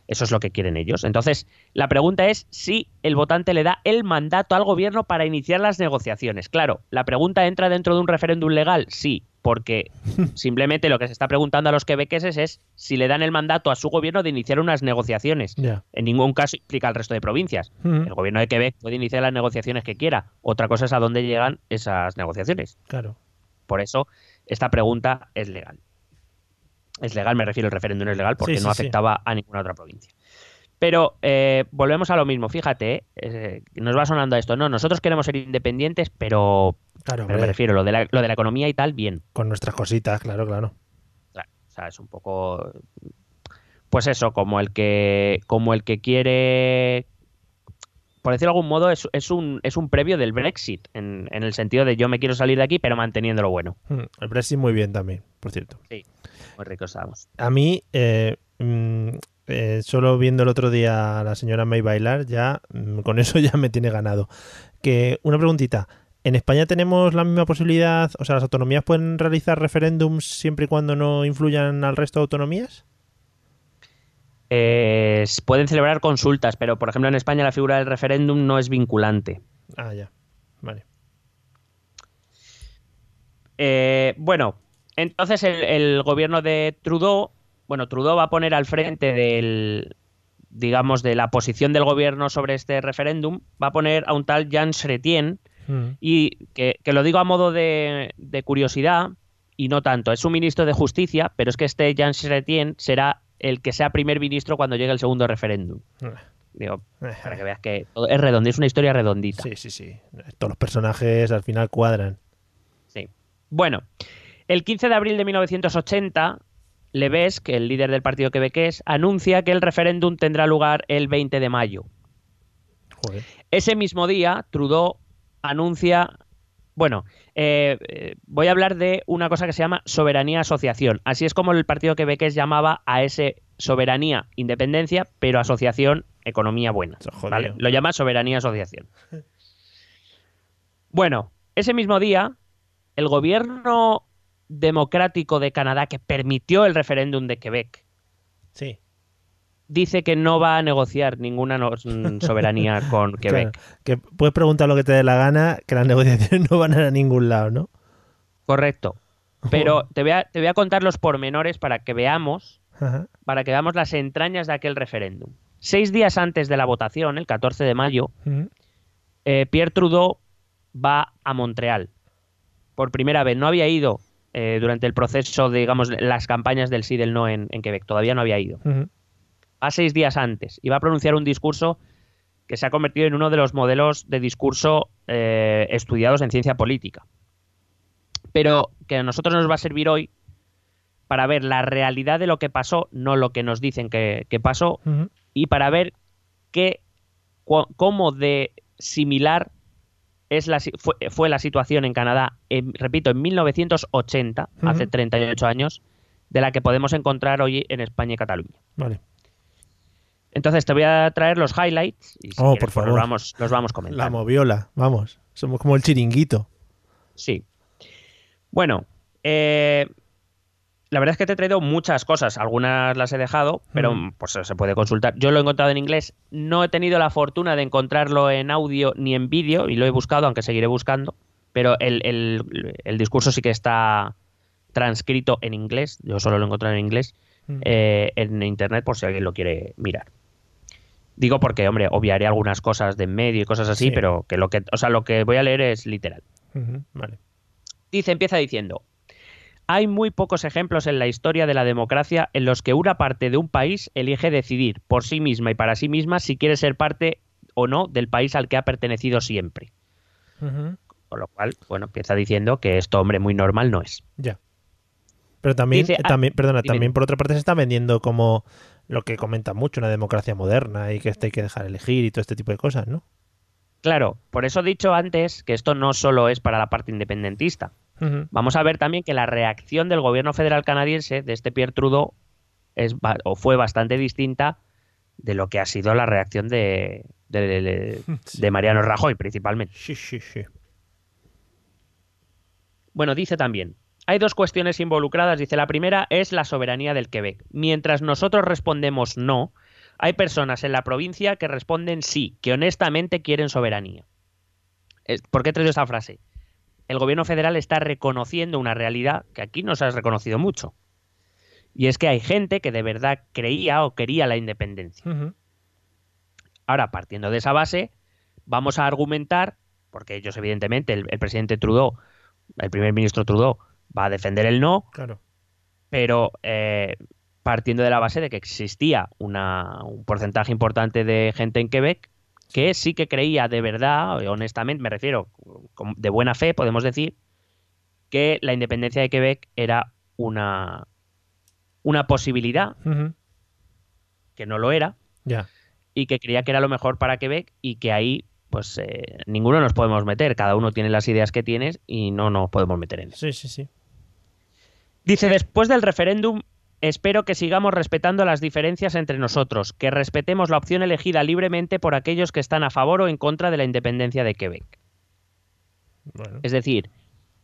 Eso es lo que quieren ellos. Entonces, la pregunta es si el votante le da el mandato al gobierno para iniciar las negociaciones. Claro, la pregunta entra dentro de un referéndum legal, sí, porque simplemente lo que se está preguntando a los quebequeses es si le dan el mandato a su gobierno de iniciar unas negociaciones. En ningún caso implica al resto de provincias. Mm, El gobierno de Quebec puede iniciar las negociaciones que quiera. Otra cosa es a dónde llegan esas negociaciones. Claro. Por eso, esta pregunta es legal. Es legal, me refiero, el referéndum es legal porque Sí, sí, no sí. afectaba a ninguna otra provincia. Pero eh, volvemos a lo mismo, fíjate, ¿eh? Eh, nos va sonando a esto. No, nosotros queremos ser independientes, pero, Claro, pero me refiero, lo de, la, lo de la economía y tal, bien. con nuestras cositas, claro, claro. Claro, o sea, es un poco. Pues eso, como el que. Como el que quiere. Por decirlo de algún modo, es, es un, es un previo del Brexit, en, en el sentido de yo me quiero salir de aquí, pero manteniendo lo bueno. Mm, El Brexit muy bien también, por cierto. Muy ricos estamos. A mí, eh, mm, eh, solo viendo el otro día a la señora May bailar, ya mm, con eso ya me tiene ganado. Que una preguntita. ¿En España tenemos la misma posibilidad? O sea, ¿las autonomías pueden realizar referéndums siempre y cuando no influyan al resto de autonomías? Eh, pueden celebrar consultas, pero por ejemplo en España la figura del referéndum no es vinculante. Ah, ya. Vale. Eh, bueno, entonces el, el gobierno de Trudeau, bueno, Trudeau va a poner al frente del, digamos, de la posición del gobierno sobre este referéndum, va a poner a un tal Jean Chrétien, Mm. y que, que lo digo a modo de, de curiosidad, y no tanto. Es un ministro de justicia, pero es que este Jean Chrétien será el que sea primer ministro cuando llegue el segundo referéndum. Digo, para que veas que es redondo, es una historia redondita. Sí, sí, sí. Todos los personajes al final cuadran. Sí. Bueno, el 15 de abril de 1980, Levesque, el líder del partido quebequés, anuncia que el referéndum tendrá lugar el 20 de mayo. Joder. Ese mismo día, Trudeau anuncia. Bueno, eh, eh, voy a hablar de una cosa que se llama soberanía asociación. Así es como el partido quebequés llamaba a ese soberanía independencia, pero asociación economía buena. ¿vale? Lo llama soberanía asociación. Bueno, ese mismo día, el gobierno democrático de Canadá que permitió el referéndum de Quebec Sí. Dice que no va a negociar ninguna no- soberanía con Quebec. Claro, que puedes preguntar lo que te dé la gana, que las negociaciones no van a ningún lado, ¿no? Correcto. Pero te voy, a, te voy a contar los pormenores para que veamos, Ajá. para que veamos las entrañas de aquel referéndum. Seis días antes de la votación, el 14 de mayo, eh, Pierre Trudeau va a Montreal. Por primera vez. No había ido eh, durante el proceso, de, digamos, las campañas del sí y del no en, en Quebec. Todavía no había ido. Ujú. Va seis días antes y va a pronunciar un discurso que se ha convertido en uno de los modelos de discurso eh, estudiados en ciencia política. Pero que a nosotros nos va a servir hoy para ver la realidad de lo que pasó, no lo que nos dicen que, que pasó, y para ver qué, cómo de similar es la, fue, fue la situación en Canadá, en- repito, en 1980, hace Ujú. 38 años, de la que podemos encontrar hoy en España y Cataluña. Vale. Entonces te voy a traer los highlights y si Oh, quieres, por pues, favor. los vamos, los vamos La comentando. moviola, vamos. Somos como el chiringuito. Sí. Bueno, eh, la verdad es que te he traído muchas cosas. Algunas las he dejado, pero Mm. pues se puede consultar. Yo lo he encontrado en inglés. No he tenido la fortuna de encontrarlo en audio ni en vídeo y lo he buscado, aunque seguiré buscando. Pero el, el- el discurso sí que está transcrito en inglés. Yo solo lo he encontrado en inglés. Mm. eh, en internet por si alguien lo quiere mirar. Digo porque, hombre, obviaré algunas cosas de en medio y cosas así, Sí. pero que lo que, o sea, lo que voy a leer es literal. Vale. Dice, empieza diciendo, hay muy pocos ejemplos en la historia de la democracia en los que una parte de un país elige decidir por sí misma y para sí misma si quiere ser parte o no del país al que ha pertenecido siempre. Con lo cual, bueno, empieza diciendo que esto, hombre, muy normal no es. Ya. Pero también, Dice- ah, también perdona, dime. también por otra parte se está vendiendo como lo que comenta mucho, una democracia moderna y que esto hay que dejar elegir y todo este tipo de cosas, ¿no? Claro, por eso he dicho antes que esto no solo es para la parte independentista. Vamos a ver también que la reacción del gobierno federal canadiense de este Pierre Trudeau es, o fue bastante distinta de lo que ha sido la reacción de, de, de Mariano Rajoy principalmente. Sí, sí, sí. Bueno, dice también, hay dos cuestiones involucradas. Dice, la primera es la soberanía del Quebec. Mientras nosotros respondemos no, hay personas en la provincia que responden sí, que honestamente quieren soberanía. ¿Por qué he traído esta frase? El gobierno federal está reconociendo una realidad que aquí no se ha reconocido mucho. Y es que hay gente que de verdad creía o quería la independencia. Ahora, partiendo de esa base, vamos a argumentar, porque ellos evidentemente, el, el presidente Trudeau, el primer ministro Trudeau, va a defender el no, Claro. pero eh, partiendo de la base de que existía una- un porcentaje importante de gente en Quebec que sí que creía de verdad, honestamente, me refiero de buena fe, podemos decir, que la independencia de Quebec era una, una posibilidad, que no lo era, y que creía que era lo mejor para Quebec y que ahí pues eh, ninguno nos podemos meter, cada uno tiene las ideas que tienes y no nos podemos meter en eso. Sí, sí, sí. Dice, después del referéndum, espero que sigamos respetando las diferencias entre nosotros, que respetemos la opción elegida libremente por aquellos que están a favor o en contra de la independencia de Quebec. Bueno. Es decir,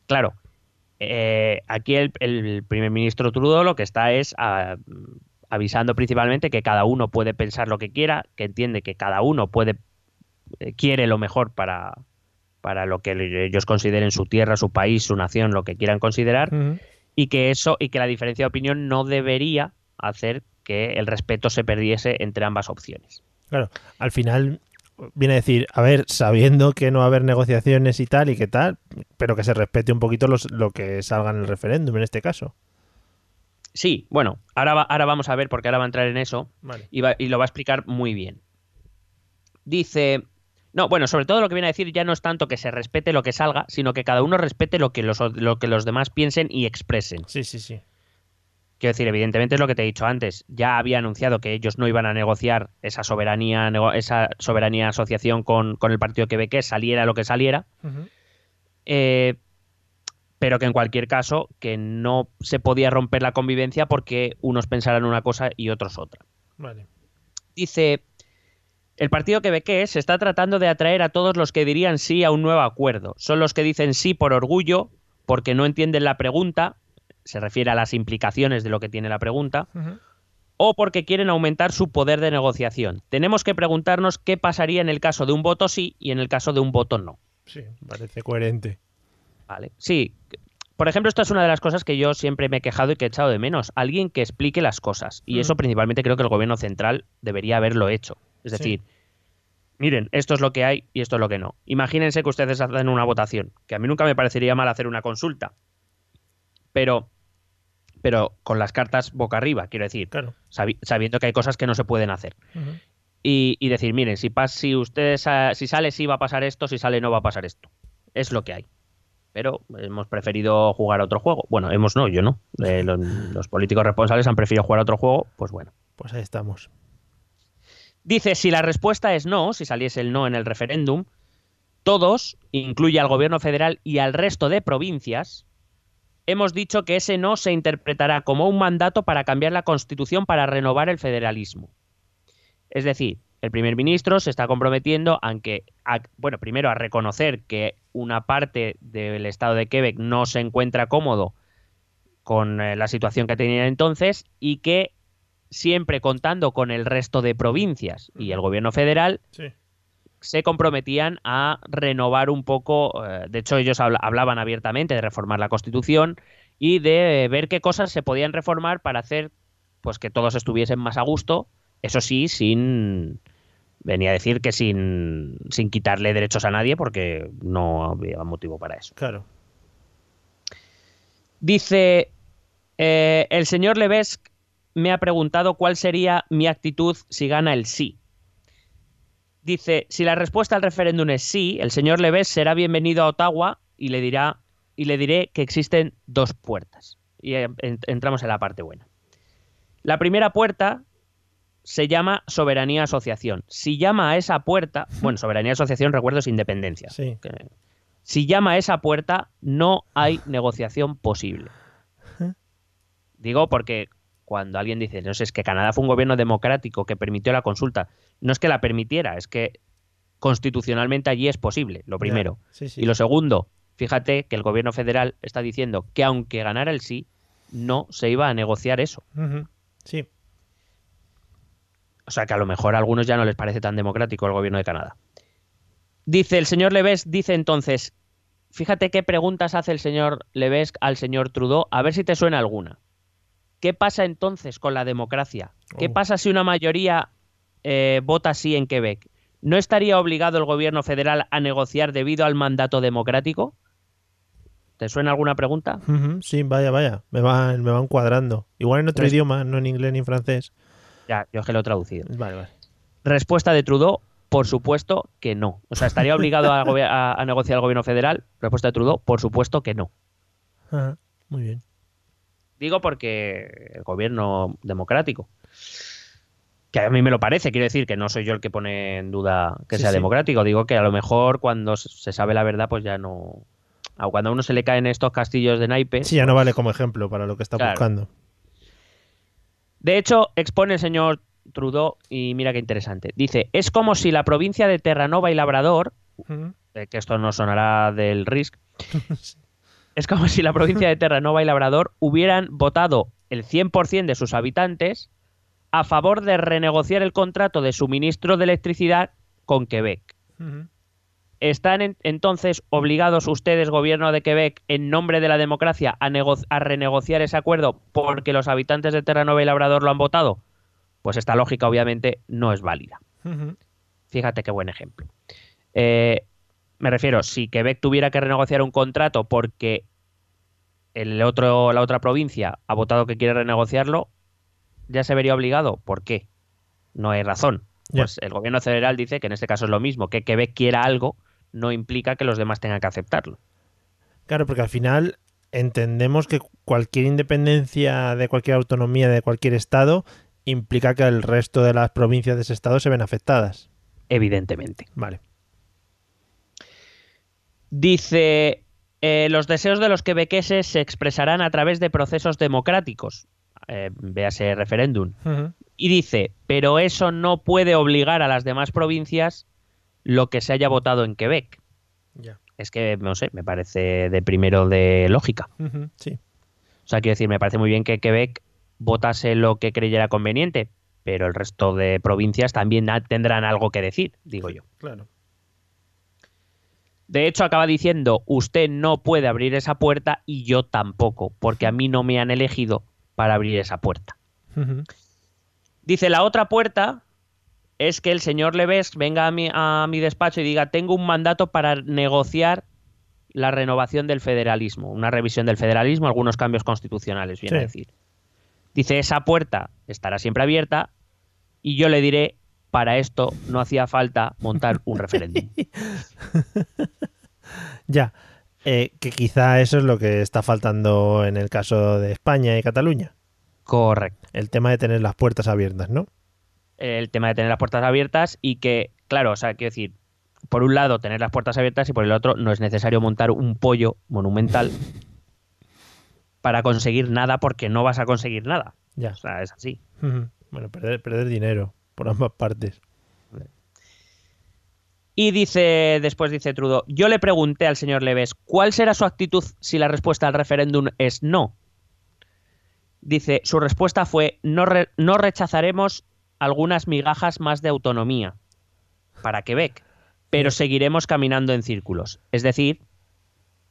claro, eh, aquí el, el primer ministro Trudeau lo que está es ah, avisando principalmente que cada uno puede pensar lo que quiera, que entiende que cada uno puede eh, quiere lo mejor para, para lo que ellos consideren su tierra, su país, su nación, lo que quieran considerar. Y que eso y que la diferencia de opinión no debería hacer que el respeto se perdiese entre ambas opciones. Claro, al final viene a decir, a ver, sabiendo que no va a haber negociaciones y tal y que tal, pero que se respete un poquito los, lo que salga en el referéndum en este caso. Sí, bueno, ahora, va- ahora vamos a ver porque ahora va a entrar en eso Vale. y, va- y lo va a explicar muy bien. Dice, no, bueno, sobre todo lo que viene a decir ya no es tanto que se respete lo que salga, sino que cada uno respete lo que los, lo que los demás piensen y expresen. Sí, sí, sí. Quiero decir, evidentemente es lo que te he dicho antes. Ya había anunciado que ellos no iban a negociar esa soberanía, esa soberanía asociación con, con el partido quebequés, saliera lo que saliera. Eh, pero que en cualquier caso, que no se podía romper la convivencia porque unos pensaran una cosa y otros otra. Vale. Dice, el partido quebequés se está tratando de atraer a todos los que dirían sí a un nuevo acuerdo. Son los que dicen sí por orgullo, porque no entienden la pregunta, se refiere a las implicaciones de lo que tiene la pregunta, o porque quieren aumentar su poder de negociación. Tenemos que preguntarnos qué pasaría en el caso de un voto sí y en el caso de un voto no. Sí, parece coherente. Vale. Sí. Por ejemplo, esta es una de las cosas que yo siempre me he quejado y que he echado de menos. Alguien que explique las cosas. Y eso principalmente creo que el gobierno central debería haberlo hecho. Es Sí. decir, miren, esto es lo que hay y esto es lo que no. Imagínense que ustedes hacen una votación, que a mí nunca me parecería mal hacer una consulta. Pero, pero con las cartas boca arriba, quiero decir, Claro. sabi- sabiendo que hay cosas que no se pueden hacer. Y, y decir, miren, si, pas, si ustedes si sale sí va a pasar esto, si sale no va a pasar esto. Es lo que hay. Pero hemos preferido jugar a otro juego. Bueno, hemos no, yo no. Eh, los, los políticos responsables han preferido jugar a otro juego, pues bueno. Pues ahí estamos. Dice, si la respuesta es no, si saliese el no en el referéndum, todos, incluye al gobierno federal y al resto de provincias, hemos dicho que ese no se interpretará como un mandato para cambiar la constitución para renovar el federalismo. Es decir, el primer ministro se está comprometiendo aunque a, bueno, primero a reconocer que una parte del estado de Quebec no se encuentra cómodo con eh, la situación que tenía entonces y que siempre contando con el resto de provincias y el gobierno federal Sí. se comprometían a renovar un poco, eh, de hecho ellos habla- hablaban abiertamente de reformar la Constitución y de ver qué cosas se podían reformar para hacer pues que todos estuviesen más a gusto, eso sí, sin venía a decir que sin, sin quitarle derechos a nadie porque no había motivo para eso. Claro. Dice, eh, el señor Levesque me ha preguntado cuál sería mi actitud si gana el sí. Dice, si la respuesta al referéndum es sí, el señor Levesque será bienvenido a Ottawa y le dirá y le diré que existen dos puertas. Y eh, en- entramos en la parte buena. La primera puerta se llama soberanía asociación. Si llama a esa puerta, bueno, soberanía asociación, recuerdo, es independencia. Sí. Que- si llama a esa puerta, no hay negociación posible. Digo porque cuando alguien dice, no sé, es que Canadá fue un gobierno democrático que permitió la consulta, no es que la permitiera, es que constitucionalmente allí es posible, lo primero. Ya, Sí, sí. Y lo segundo, fíjate que el gobierno federal está diciendo que aunque ganara el sí, no se iba a negociar eso. Sí. O sea que a lo mejor a algunos ya no les parece tan democrático el gobierno de Canadá. Dice el señor Levesque, dice entonces, fíjate qué preguntas hace el señor Levesque al señor Trudeau, a ver si te suena alguna. ¿Qué pasa entonces con la democracia? ¿Qué Oh. pasa si una mayoría eh, vota sí en Quebec? ¿No estaría obligado el gobierno federal a negociar debido al mandato democrático? ¿Te suena alguna pregunta? Sí, vaya, vaya. Me van, me van cuadrando. Igual en otro Res- idioma, no en inglés ni en francés. Ya, yo es que lo he traducido. Vale, vale. Respuesta de Trudeau, por supuesto que no. O sea, ¿estaría obligado a, gobe- a- a negociar el gobierno federal? Respuesta de Trudeau, por supuesto que no. Ajá, Muy bien. Digo porque el gobierno democrático, que a mí me lo parece, quiero decir que no soy yo el que pone en duda que Sí, sea sí. democrático, digo que a lo mejor cuando se sabe la verdad, pues ya no... O cuando a uno se le caen estos castillos de naipes, Sí, ya no vale como ejemplo para lo que está Claro. buscando. De hecho, expone el señor Trudeau, y mira qué interesante. Dice, es como si la provincia de Terranova y Labrador, eh, que esto no sonará del RISC, es como si la provincia de Terranova y Labrador hubieran votado el 100% de sus habitantes a favor de renegociar el contrato de suministro de electricidad con Quebec. ¿Están en- entonces obligados ustedes, gobierno de Quebec, en nombre de la democracia, a, nego- a renegociar ese acuerdo porque los habitantes de Terranova y Labrador lo han votado? Pues esta lógica obviamente no es válida. Fíjate qué buen ejemplo. Eh, me refiero, si Quebec tuviera que renegociar un contrato porque el otro, la otra provincia ha votado que quiere renegociarlo, ya se vería obligado. ¿Por qué? No hay razón. Pues el gobierno federal dice que en este caso es lo mismo, que Quebec quiera algo no implica que los demás tengan que aceptarlo. Claro, porque al final entendemos que cualquier independencia de cualquier autonomía de cualquier estado implica que el resto de las provincias de ese estado se ven afectadas. Evidentemente. Vale. Dice, eh, los deseos de los quebequeses se expresarán a través de procesos democráticos. Eh, véase referéndum. Y dice, pero eso no puede obligar a las demás provincias lo que se haya votado en Quebec. Ya. Es que, no sé, me parece de primero de lógica. Sí. O sea, quiero decir, me parece muy bien que Quebec votase lo que creyera conveniente, pero el resto de provincias también tendrán algo que decir, digo yo. Claro. De hecho, acaba diciendo, usted no puede abrir esa puerta y yo tampoco, porque a mí no me han elegido para abrir esa puerta. Dice, la otra puerta es que el señor Leves venga a mi, a mi despacho y diga, tengo un mandato para negociar la renovación del federalismo, una revisión del federalismo, algunos cambios constitucionales, viene Sí. a decir. Dice, esa puerta estará siempre abierta y yo le diré, para esto no hacía falta montar un referéndum. Ya. Eh, que quizá eso es lo que está faltando en el caso de España y Cataluña. Correcto. El tema de tener las puertas abiertas, ¿no? El tema de tener las puertas abiertas y que, claro, o sea, quiero decir, por un lado tener las puertas abiertas y por el otro no es necesario montar un pollo monumental para conseguir nada porque no vas a conseguir nada. Ya. O sea, es así. Bueno, perder, perder dinero por ambas partes. Y dice, después dice Trudeau, yo le pregunté al señor Leves, ¿cuál será su actitud si la respuesta al referéndum es no? Dice, su respuesta fue, no, re- no rechazaremos algunas migajas más de autonomía para Quebec, pero seguiremos caminando en círculos. Es decir,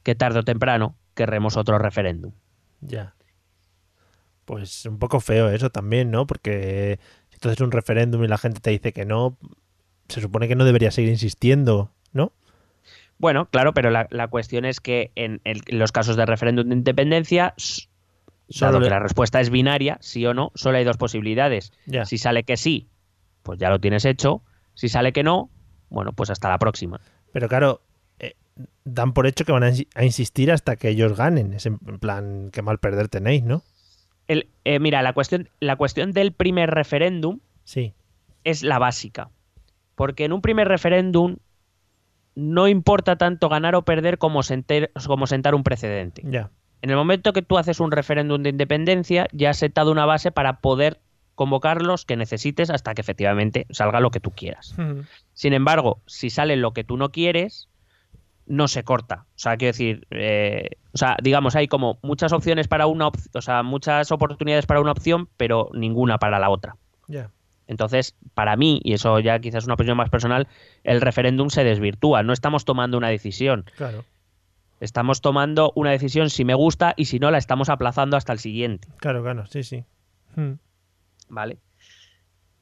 que tarde o temprano querremos otro referéndum. Ya. Pues un poco feo eso también, ¿no? Porque haces un referéndum y la gente te dice que no, se supone que no debería seguir insistiendo, ¿no? Bueno, claro, pero la, la cuestión es que en, el- en los casos de referéndum de independencia, s- dado Solo- que la respuesta es binaria, sí o no, solo hay dos posibilidades. Ya. Si sale que sí, pues ya lo tienes hecho. Si sale que no, bueno, pues hasta la próxima. Pero claro, eh, dan por hecho que van a, a insistir hasta que ellos ganen. Es en plan, qué mal perder tenéis, ¿no? El, eh, mira, la cuestión, la cuestión del primer referéndum Sí. es la básica. Porque en un primer referéndum no importa tanto ganar o perder como, senter- como sentar un precedente. Ya. En el momento que tú haces un referéndum de independencia, ya has sentado una base para poder convocar los que necesites hasta que efectivamente salga lo que tú quieras. Sin embargo, si sale lo que tú no quieres, no se corta. O sea, quiero decir, eh, o sea, digamos, hay como muchas opciones para una opción, o sea, muchas oportunidades para una opción, pero ninguna para la otra. Ya. Entonces, para mí, y eso ya quizás es una opinión más personal, el referéndum se desvirtúa. No estamos tomando una decisión. Claro. Estamos tomando una decisión si me gusta y si no, la estamos aplazando hasta el siguiente. Claro, claro. Sí, sí. Mm. ¿Vale?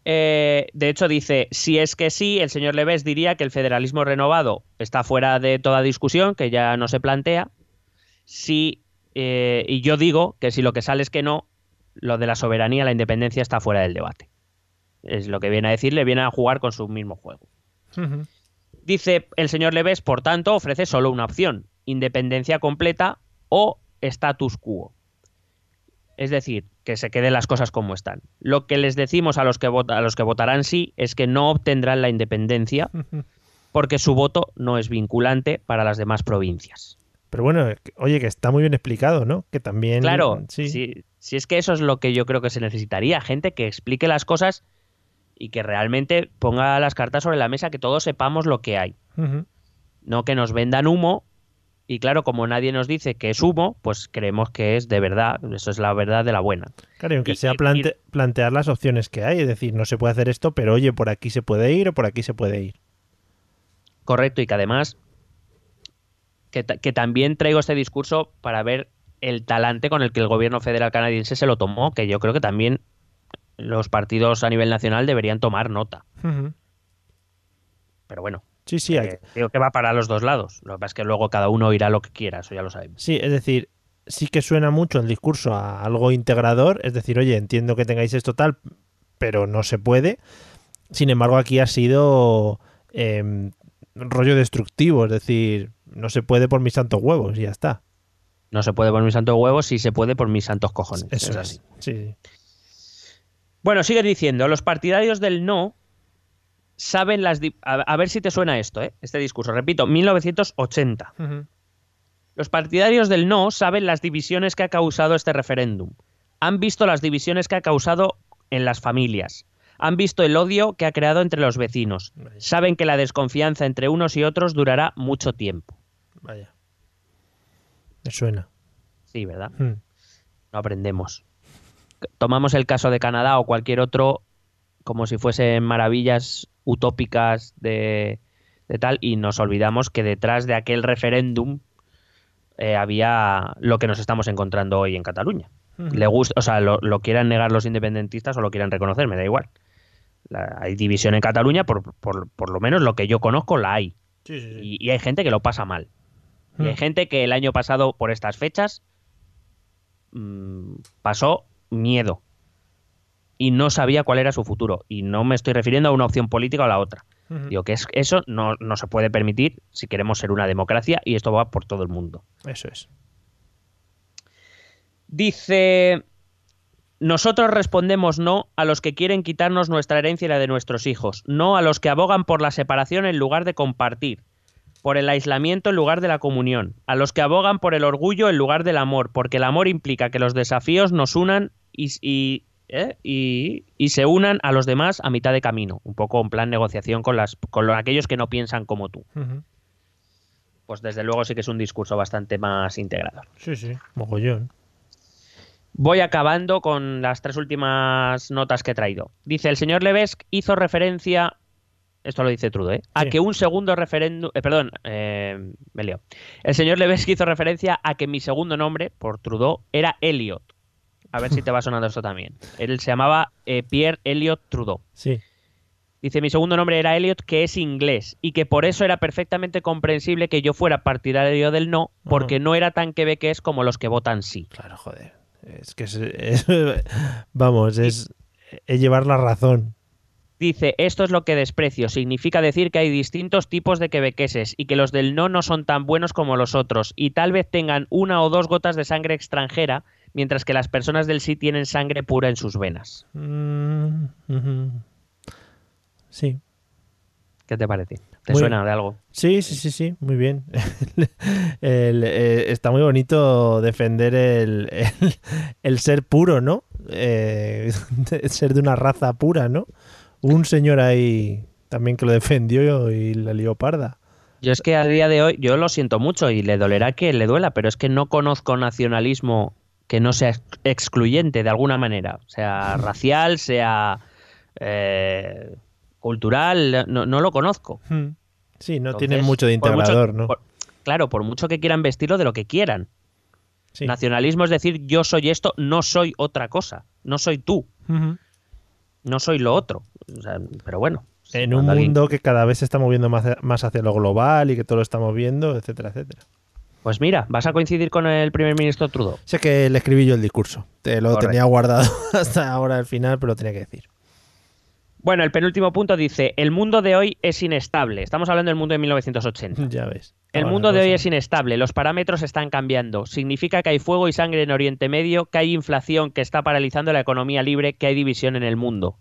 Eh, de hecho, dice, si es que sí, el señor Leves diría que el federalismo renovado está fuera de toda discusión, que ya no se plantea. Si, eh, y yo digo que si lo que sale es que no, lo de la soberanía, la independencia está fuera del debate. Es lo que viene a decirle, viene a jugar con su mismo juego. Dice el señor Leves, por tanto, ofrece solo una opción, independencia completa o status quo. Es decir, que se queden las cosas como están. Lo que les decimos a los que, vota- a los que votarán sí es que no obtendrán la independencia porque su voto no es vinculante para las demás provincias. Pero bueno, oye, que está muy bien explicado, ¿no? Que también. Claro, Sí. si, si es que eso es lo que yo creo que se necesitaría, gente que explique las cosas y que realmente ponga las cartas sobre la mesa, que todos sepamos lo que hay. No que nos vendan humo. Y claro, como nadie nos dice que es humo, pues creemos que es de verdad. Eso es la verdad de la buena. Claro, y aunque Y- sea y- plantear las opciones que hay, es decir, no se puede hacer esto, pero oye, por aquí se puede ir o por aquí se puede ir. Correcto. Y que además, que, que también traigo este discurso para ver el talante con el que el gobierno federal canadiense se lo tomó, que yo creo que también los partidos a nivel nacional deberían tomar nota. Pero bueno, Sí, sí, hay- eh, digo que va para los dos lados. Lo que pasa es que luego cada uno irá lo que quiera, eso ya lo sabemos. Sí, es decir, sí que suena mucho el discurso a algo integrador, es decir, oye, entiendo que tengáis esto tal, pero no se puede. Sin embargo, aquí ha sido em, rollo destructivo, es decir, no se puede por mis santos huevos y ya está. No se puede por mis santos huevos, sí se puede por mis santos cojones. Eso es así. Sí, sí. Bueno, sigue diciendo, los partidarios del no saben las... A, a ver si te suena esto, ¿eh? este discurso. Repito, 1980. Ujú. Los partidarios del no saben las divisiones que ha causado este referéndum. Han visto las divisiones que ha causado en las familias. Han visto el odio que ha creado entre los vecinos. Vaya. Saben que la desconfianza entre unos y otros durará mucho tiempo. Vaya. Me suena. Sí, ¿verdad? Mm. No aprendemos. Tomamos el caso de Canadá o cualquier otro como si fuesen maravillas utópicas de, de tal y nos olvidamos que detrás de aquel referéndum eh, había lo que nos estamos encontrando hoy en Cataluña. Le gusta, o sea, lo, lo quieran negar los independentistas o lo quieran reconocer, me da igual. La- hay división en Cataluña, por, por- por lo menos lo que yo conozco la hay. Sí, sí, sí. Y, y hay gente que lo pasa mal. Y hay Mm. gente que el año pasado, por estas fechas, mm, pasó miedo. Y no sabía cuál era su futuro. Y no me estoy refiriendo a una opción política o a la otra. Digo que es, eso no, no se puede permitir si queremos ser una democracia y esto va por todo el mundo. Eso es. Dice, nosotros respondemos no a los que quieren quitarnos nuestra herencia y la de nuestros hijos, no a los que abogan por la separación en lugar de compartir, por el aislamiento en lugar de la comunión, a los que abogan por el orgullo en lugar del amor, porque el amor implica que los desafíos nos unan y, y, ¿eh? y- y se unan a los demás a mitad de camino, un poco en plan negociación con, las, con los- aquellos que no piensan como tú. Pues desde luego sí que es un discurso bastante más integrador. Sí, sí. Mogollón. Voy acabando con las tres últimas notas que he traído. Dice, el señor Levesque hizo referencia, esto lo dice Trudeau, ¿eh? a Sí. que un segundo referéndum, eh, perdón, eh, me lío. El señor Levesque hizo referencia a que mi segundo nombre, por Trudeau, era Elliot. A ver si te va sonando esto también. Él se llamaba eh, Pierre Elliot Trudeau. Sí. Dice, mi segundo nombre era Elliot, que es inglés, y que por eso era perfectamente comprensible que yo fuera partidario del no, porque no era tan quebequés como los que votan sí. Claro, joder. Es que es, es- vamos, es, es llevar la razón. Dice, esto es lo que desprecio. Significa decir que hay distintos tipos de quebequeses y que los del no no son tan buenos como los otros y tal vez tengan una o dos gotas de sangre extranjera, mientras que las personas del sí tienen sangre pura en sus venas. Mm. Sí. ¿Qué te parece? ¿Te Muy- suena de algo? Sí, sí, sí, sí, muy bien. El- eh, está muy bonito defender el, el- ser puro, ¿no? Eh, ser de una raza pura, ¿no? Un señor ahí también que lo defendió y la lió parda. Yo es que a día de hoy, yo lo siento mucho y le dolerá que le duela, pero es que no conozco nacionalismo que no sea ex- excluyente de alguna manera, sea racial, sea eh, cultural, no, no lo conozco. Hmm. Sí, no Entonces, tienen mucho de por mucho- integrador, ¿no? por- claro, por mucho que quieran vestirlo de lo que quieran. Sí. Nacionalismo es decir, yo soy esto, no soy otra cosa, no soy tú, no soy lo otro. O sea, pero bueno. En un alguien- mundo que cada vez se está moviendo más, más hacia lo global y que todo lo estamos viendo, etcétera, etcétera. Pues mira, vas a coincidir con el primer ministro Trudeau. Sé que le escribí yo el discurso. Te lo Correcto. tenía guardado hasta ahora al final, pero lo tenía que decir. Bueno, el penúltimo punto dice, el mundo de hoy es inestable. Estamos hablando del mundo de 1980. Ya ves. El Ahora mundo de hoy es inestable, los parámetros están cambiando. Significa que hay fuego y sangre en Oriente Medio, que hay inflación que está paralizando la economía libre, que hay división en el mundo.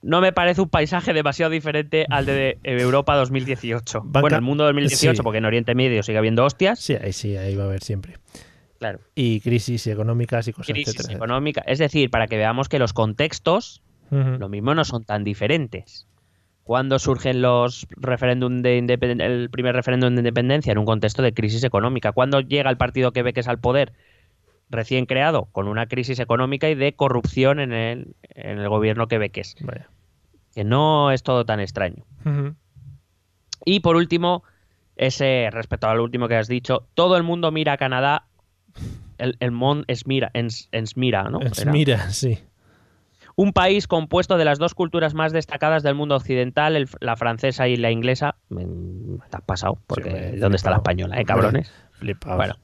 No me parece un paisaje demasiado diferente al de Europa 2018. Banca- Bueno, el mundo 2018, sí. porque en Oriente Medio sigue habiendo hostias. Sí, ahí sí, ahí va a haber siempre. Claro. Y crisis económicas y cosas, Crisis etcétera, económica. Es decir, para que veamos que los contextos, lo mismo, no son tan diferentes. Cuando surgen los referéndum de independen- el primer referéndum de independencia en un contexto de crisis económica. Cuando llega el partido que ve que es al poder recién creado con una crisis económica y de corrupción en el, en el gobierno quebequés. Vaya. Que no es todo tan extraño. Y por último, ese respecto al último que has dicho, todo el mundo mira a Canadá. El, el Mont es mira, ens, ens mira, ¿no? Es- Era. Mira, sí. Un país compuesto de las dos culturas más destacadas del mundo occidental, el- la francesa y la inglesa. Me, me has pasado, porque ¿dónde está la española, eh, cabrones? Bueno.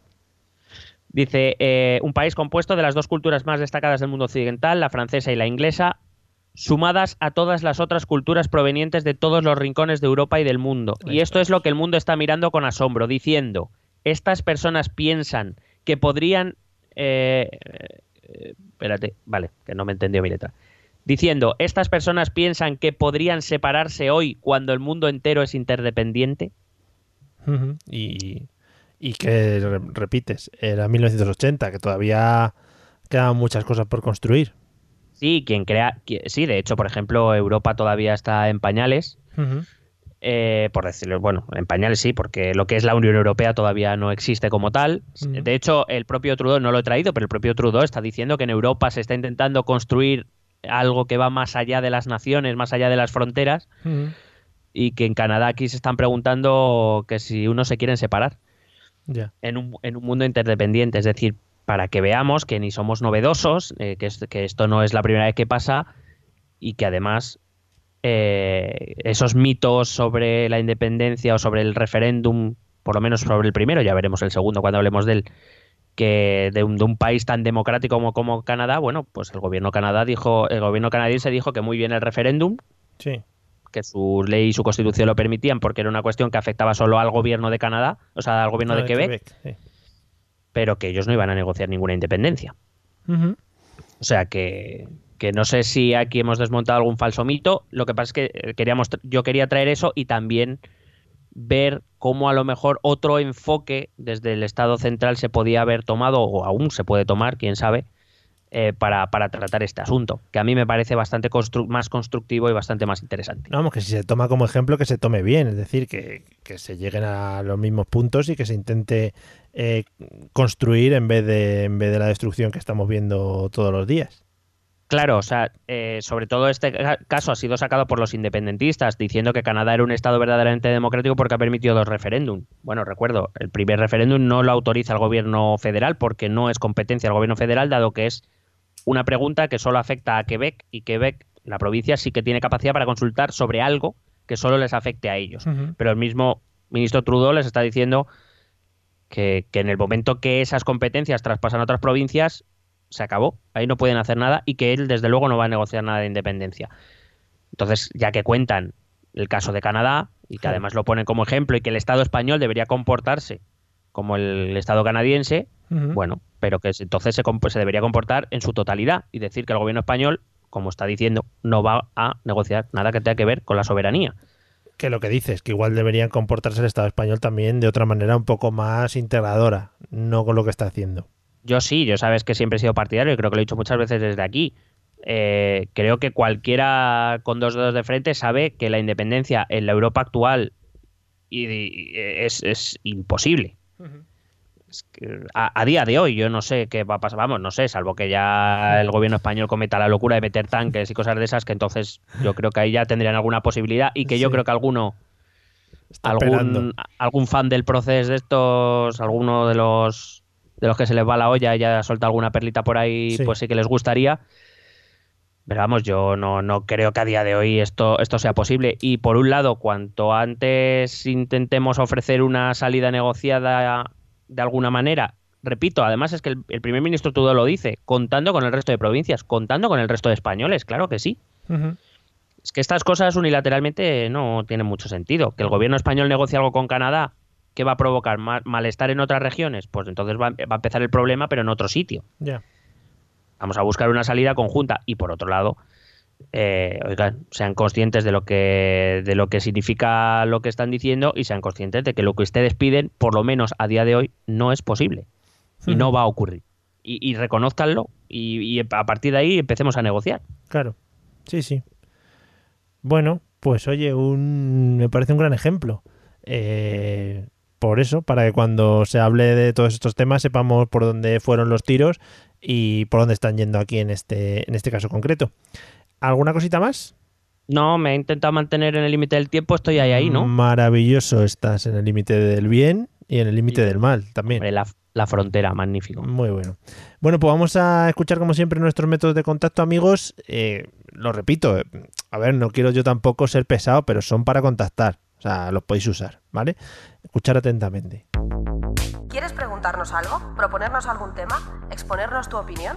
Dice, eh, un país compuesto de las dos culturas más destacadas del mundo occidental, la francesa y la inglesa, sumadas a todas las otras culturas provenientes de todos los rincones de Europa y del mundo. Y esto es lo que el mundo está mirando con asombro, diciendo, estas personas piensan que podrían... eh, eh, espérate, vale, que no me entendió mi letra. Diciendo, estas personas piensan que podrían separarse hoy cuando el mundo entero es interdependiente. Y, y que re- repites, era 1980, que todavía quedan muchas cosas por construir. Sí, quien crea, sí, de hecho, por ejemplo, Europa todavía está en pañales, eh, por decirlo, bueno, en pañales sí, porque lo que es la Unión Europea todavía no existe como tal. De hecho, el propio Trudeau, no lo he traído, pero el propio Trudeau está diciendo que en Europa se está intentando construir algo que va más allá de las naciones, más allá de las fronteras, y que en Canadá aquí se están preguntando que si uno se quieren separar En un, en un mundo interdependiente. Es decir, para que veamos que ni somos novedosos, eh, que, es- que esto no es la primera vez que pasa y que además eh, esos mitos sobre la independencia o sobre el referéndum, por lo menos sobre el primero, ya veremos el segundo cuando hablemos de él, que de un, de un país tan democrático como, como Canadá, bueno, pues el gobierno Canadá dijo, el gobierno canadiense dijo que muy bien el referéndum, Sí. Que su ley y su constitución lo permitían porque era una cuestión que afectaba solo al gobierno de Canadá, o sea, al gobierno Ah, de Quebec, sí. pero que ellos no iban a negociar ninguna independencia. O sea que, que no sé si aquí hemos desmontado algún falso mito. Lo que pasa es que eh, queríamos, yo quería traer eso y también ver cómo a lo mejor otro enfoque desde el Estado central se podía haber tomado, o aún se puede tomar, quién sabe, eh, para, para tratar este asunto, que a mí me parece bastante constru- más constructivo y bastante más interesante. No, vamos, que si se toma como ejemplo, que se tome bien, es decir, que, que se lleguen a los mismos puntos y que se intente eh, construir en vez, de, en vez de la destrucción que estamos viendo todos los días. Claro, o sea, eh, sobre todo este ca- caso ha sido sacado por los independentistas, diciendo que Canadá era un Estado verdaderamente democrático porque ha permitido dos referéndum. Bueno, recuerdo, el primer referéndum no lo autoriza el gobierno federal porque no es competencia del gobierno federal, dado que es una pregunta que solo afecta a Quebec y Quebec, la provincia, sí que tiene capacidad para consultar sobre algo que solo les afecte a ellos. Pero el mismo ministro Trudeau les está diciendo que, que en el momento que esas competencias traspasan a otras provincias, se acabó, ahí no pueden hacer nada y que él desde luego no va a negociar nada de independencia. Entonces, ya que cuentan el caso de Canadá y que además lo ponen como ejemplo y que el Estado español debería comportarse como el Estado canadiense, bueno, pero que entonces se, comp- se debería comportar en su totalidad y decir que el gobierno español, como está diciendo, no va a negociar nada que tenga que ver con la soberanía. Que lo que dices, que igual deberían comportarse el Estado español también de otra manera un poco más integradora, no con lo que está haciendo. Yo sí, yo sabes que siempre he sido partidario y creo que lo he dicho muchas veces desde aquí. Eh, creo que cualquiera con dos dedos de frente sabe que la independencia en la Europa actual y- y- es, es imposible. A, a día de hoy yo no sé qué va a pasar, vamos, no sé, salvo que ya el gobierno español cometa la locura de meter tanques y cosas de esas, que entonces yo creo que ahí ya tendrían alguna posibilidad y que yo Sí. creo que alguno Está algún, algún fan del proceso de estos, alguno de los de los que se les va la olla y ya suelta alguna perlita por ahí, Sí. pues sí que les gustaría. Pero vamos, yo no, no creo que a día de hoy esto, esto sea posible. Y por un lado, cuanto antes intentemos ofrecer una salida negociada de alguna manera, repito, además es que el, el primer ministro todo lo dice, contando con el resto de provincias, contando con el resto de españoles, claro que sí. Es que estas cosas unilateralmente no tienen mucho sentido. Que el gobierno español negocie algo con Canadá, ¿qué va a provocar? Ma- ¿Malestar en otras regiones? Pues entonces va, va a empezar el problema, pero en otro sitio. Ya. Vamos a buscar una salida conjunta. Y por otro lado, eh, oigan, sean conscientes de lo que de lo que significa lo que están diciendo y sean conscientes de que lo que ustedes piden, por lo menos a día de hoy, no es posible. Y no va a ocurrir. Y, y reconózcanlo y, y a partir de ahí empecemos a negociar. Claro. Sí, sí. Bueno, pues oye, un, me parece un gran ejemplo. Eh, por eso, para que cuando se hable de todos estos temas sepamos por dónde fueron los tiros y por dónde están yendo aquí en este, en este caso concreto. ¿Alguna cosita más? No, me he intentado mantener en el límite del tiempo, estoy ahí, ahí, ¿no? Maravilloso, estás en el límite del bien Y en el límite del mal también. Hombre, la, la frontera, magnífico. Muy bueno. Bueno, pues vamos a escuchar como siempre nuestros métodos de contacto, amigos. Eh, lo repito, eh, a ver, no quiero yo tampoco ser pesado, pero son para contactar. O sea, los podéis usar, ¿vale? Escuchar atentamente. ¿Quieres preguntarnos algo? ¿Proponernos algún tema? ¿Exponernos tu opinión?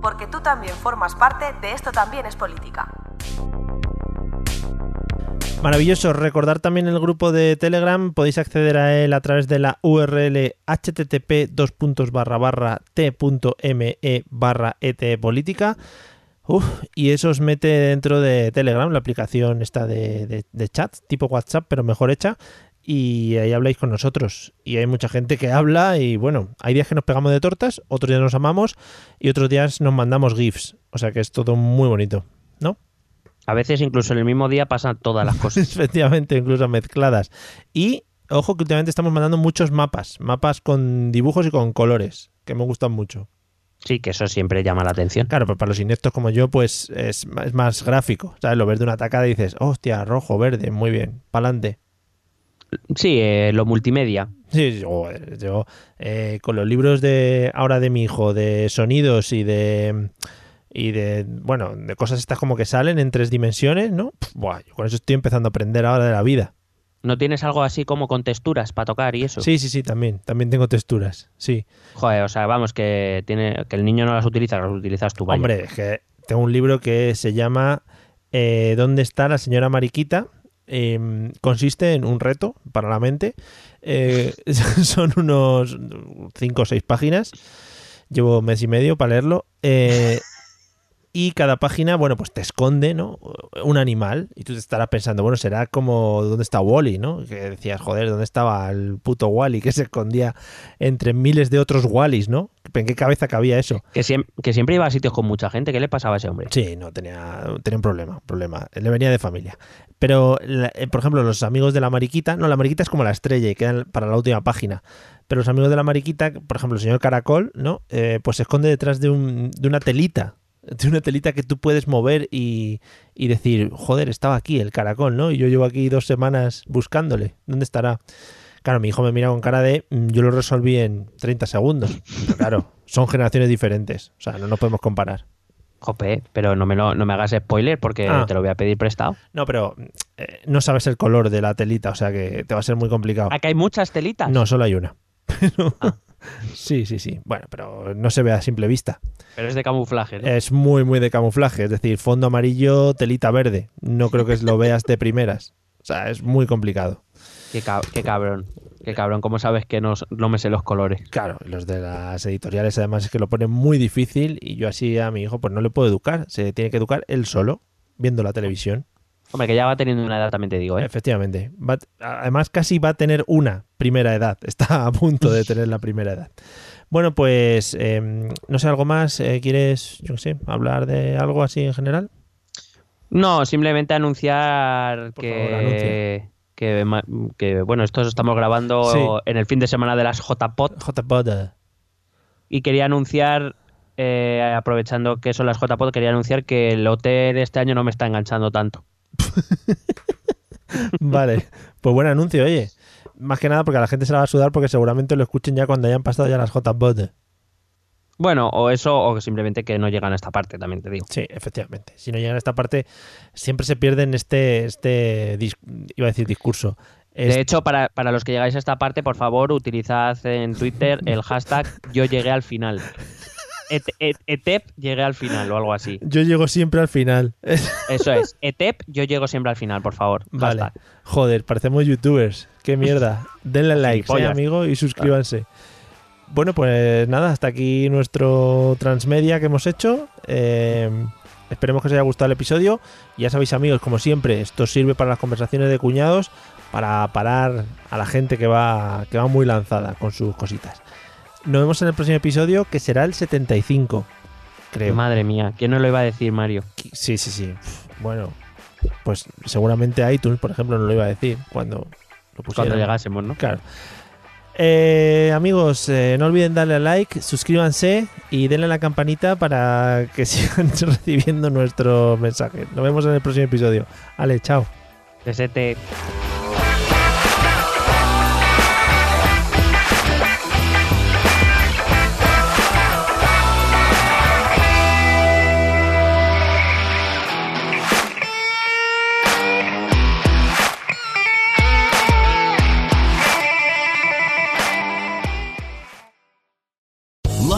porque tú también formas parte de Esto también es política. Maravilloso. Recordar también el grupo de Telegram. Podéis acceder a él a través de la URL http t.me barra etpolítica. y eso os mete dentro de Telegram, la aplicación esta de, de, chat, tipo WhatsApp, pero mejor hecha. Y ahí habláis con nosotros. Y hay mucha gente que habla y bueno, hay días que nos pegamos de tortas, otros días nos amamos y otros días nos mandamos GIFs. O sea que es todo muy bonito, ¿no? A veces incluso en el mismo día pasan todas las cosas. Efectivamente, incluso mezcladas. Y ojo que últimamente estamos mandando muchos mapas, mapas con dibujos y con colores, que me gustan mucho. Sí, que eso siempre llama la atención. Claro, pero para los ineptos como yo, pues es, más gráfico. ¿Sabes? Lo ves de una tacada y dices, hostia, rojo, verde, muy bien, pa'lante. Sí, eh, lo multimedia. Sí, yo, eh, con los libros de ahora de mi hijo, de sonidos y de y de, bueno, de cosas estas como que salen en tres dimensiones, ¿no? buah, yo con eso estoy empezando a aprender ahora de la vida. ¿No tienes algo así como con texturas para tocar y eso? Sí, sí, sí, también. También tengo texturas, sí. Joder, o sea, vamos, que, tiene, que el niño no las utiliza, las utilizas tú, vaya. Hombre, que tengo un libro que se llama eh, ¿Dónde está la señora Mariquita? Em, consiste en un reto para la mente. Eh, son unos cinco o seis páginas. Llevo mes y medio para leerlo. Eh, y cada página, bueno, pues te esconde, ¿no? Un animal y tú te estarás pensando, bueno, será como ¿dónde está Wally, ¿no? Que decías, joder, ¿dónde estaba el puto Wally que se escondía entre miles de otros Wallys, ¿no? ¿En qué cabeza cabía eso? Que, que siempre iba a sitios con mucha gente, ¿qué le pasaba a ese hombre? Sí, no, tenía, tenía un problema, problema. Le venía de familia. Pero, eh, por ejemplo, los amigos de la mariquita, no, la mariquita es como la estrella y quedan para la última página. Pero los amigos de la mariquita, por ejemplo, el señor Caracol, ¿no? Eh, pues se esconde detrás de, un, de una telita de una telita que tú puedes mover y, decir, joder, estaba aquí el caracol, ¿no? Y yo llevo aquí dos semanas buscándole. ¿Dónde estará? Claro, mi hijo me mira con cara de, mm, yo lo resolví en 30 segundos. claro, son generaciones diferentes. O sea, no nos podemos comparar. Jope, pero no me, no me hagas spoiler porque ah. te lo voy a pedir prestado. No, pero eh, no sabes el color de la telita, o sea que te va a ser muy complicado. ¿Aquí hay muchas telitas? No, solo hay una. Ah. Sí, sí, sí. Bueno, pero no se ve a simple vista. Pero es de camuflaje, ¿no? Es muy, muy de camuflaje. Es decir, fondo amarillo, telita verde. No creo que lo veas de primeras. O sea, es muy complicado. Qué, cabrón. Qué cabrón. ¿Cómo sabes que no, no me sé los colores? Claro, los de las editoriales además es que lo ponen muy difícil y yo así a mi hijo pues no le puedo educar. Se tiene que educar él solo, viendo la televisión. Hombre, que ya va teniendo una edad, también te digo, ¿eh? Efectivamente. además, casi va a tener una primera edad. Está a punto de tener la primera edad. Bueno, pues, em, no sé, ¿algo más? Eh, ¿Quieres, yo qué sé, hablar de algo así en general? No, simplemente anunciar que, que, bueno, esto estamos grabando en el fin de semana de las JPOT. JPOT. Y quería anunciar eh, aprovechando que son las JPOT, quería anunciar que el hotel este año no me está enganchando tanto. vale, pues buen anuncio, oye. Más que nada porque a la gente se la va a sudar porque seguramente lo escuchen ya cuando hayan pasado ya las JBOT. Bueno, o eso, o simplemente que no llegan a esta parte, también te digo. Sí, efectivamente. Si no llegan a esta parte, siempre se pierden este, este iba a decir discurso. De hecho, para, para, los que llegáis a esta parte, por favor, utilizad en Twitter el hashtag yo llegué al final. ETEP llegué al final o algo así. Yo llego siempre al final. Eso es. ETEP, yo llego siempre al final, por favor. Vale. Joder, parecemos youtubers. Qué mierda. Denle like, ¿eh, amigo, y suscríbanse. Bueno, pues nada, hasta aquí nuestro transmedia que hemos hecho. Eh, esperemos que os haya gustado el episodio. Ya sabéis, amigos, como siempre, esto sirve para las conversaciones de cuñados para parar a la gente que va, que va muy lanzada con sus cositas. Nos vemos en el próximo episodio, que será el 75, creo. Madre mía, ¿quién no lo iba a decir, Mario? Sí, sí, sí. Bueno, pues seguramente iTunes, por ejemplo, no lo iba a decir cuando lo pusiera. Cuando llegásemos, ¿no? Claro. Eh, amigos, eh, no olviden darle a like, suscríbanse y denle a la campanita para que sigan recibiendo nuestros mensajes. Nos vemos en el próximo episodio. Ale, chao. Desete.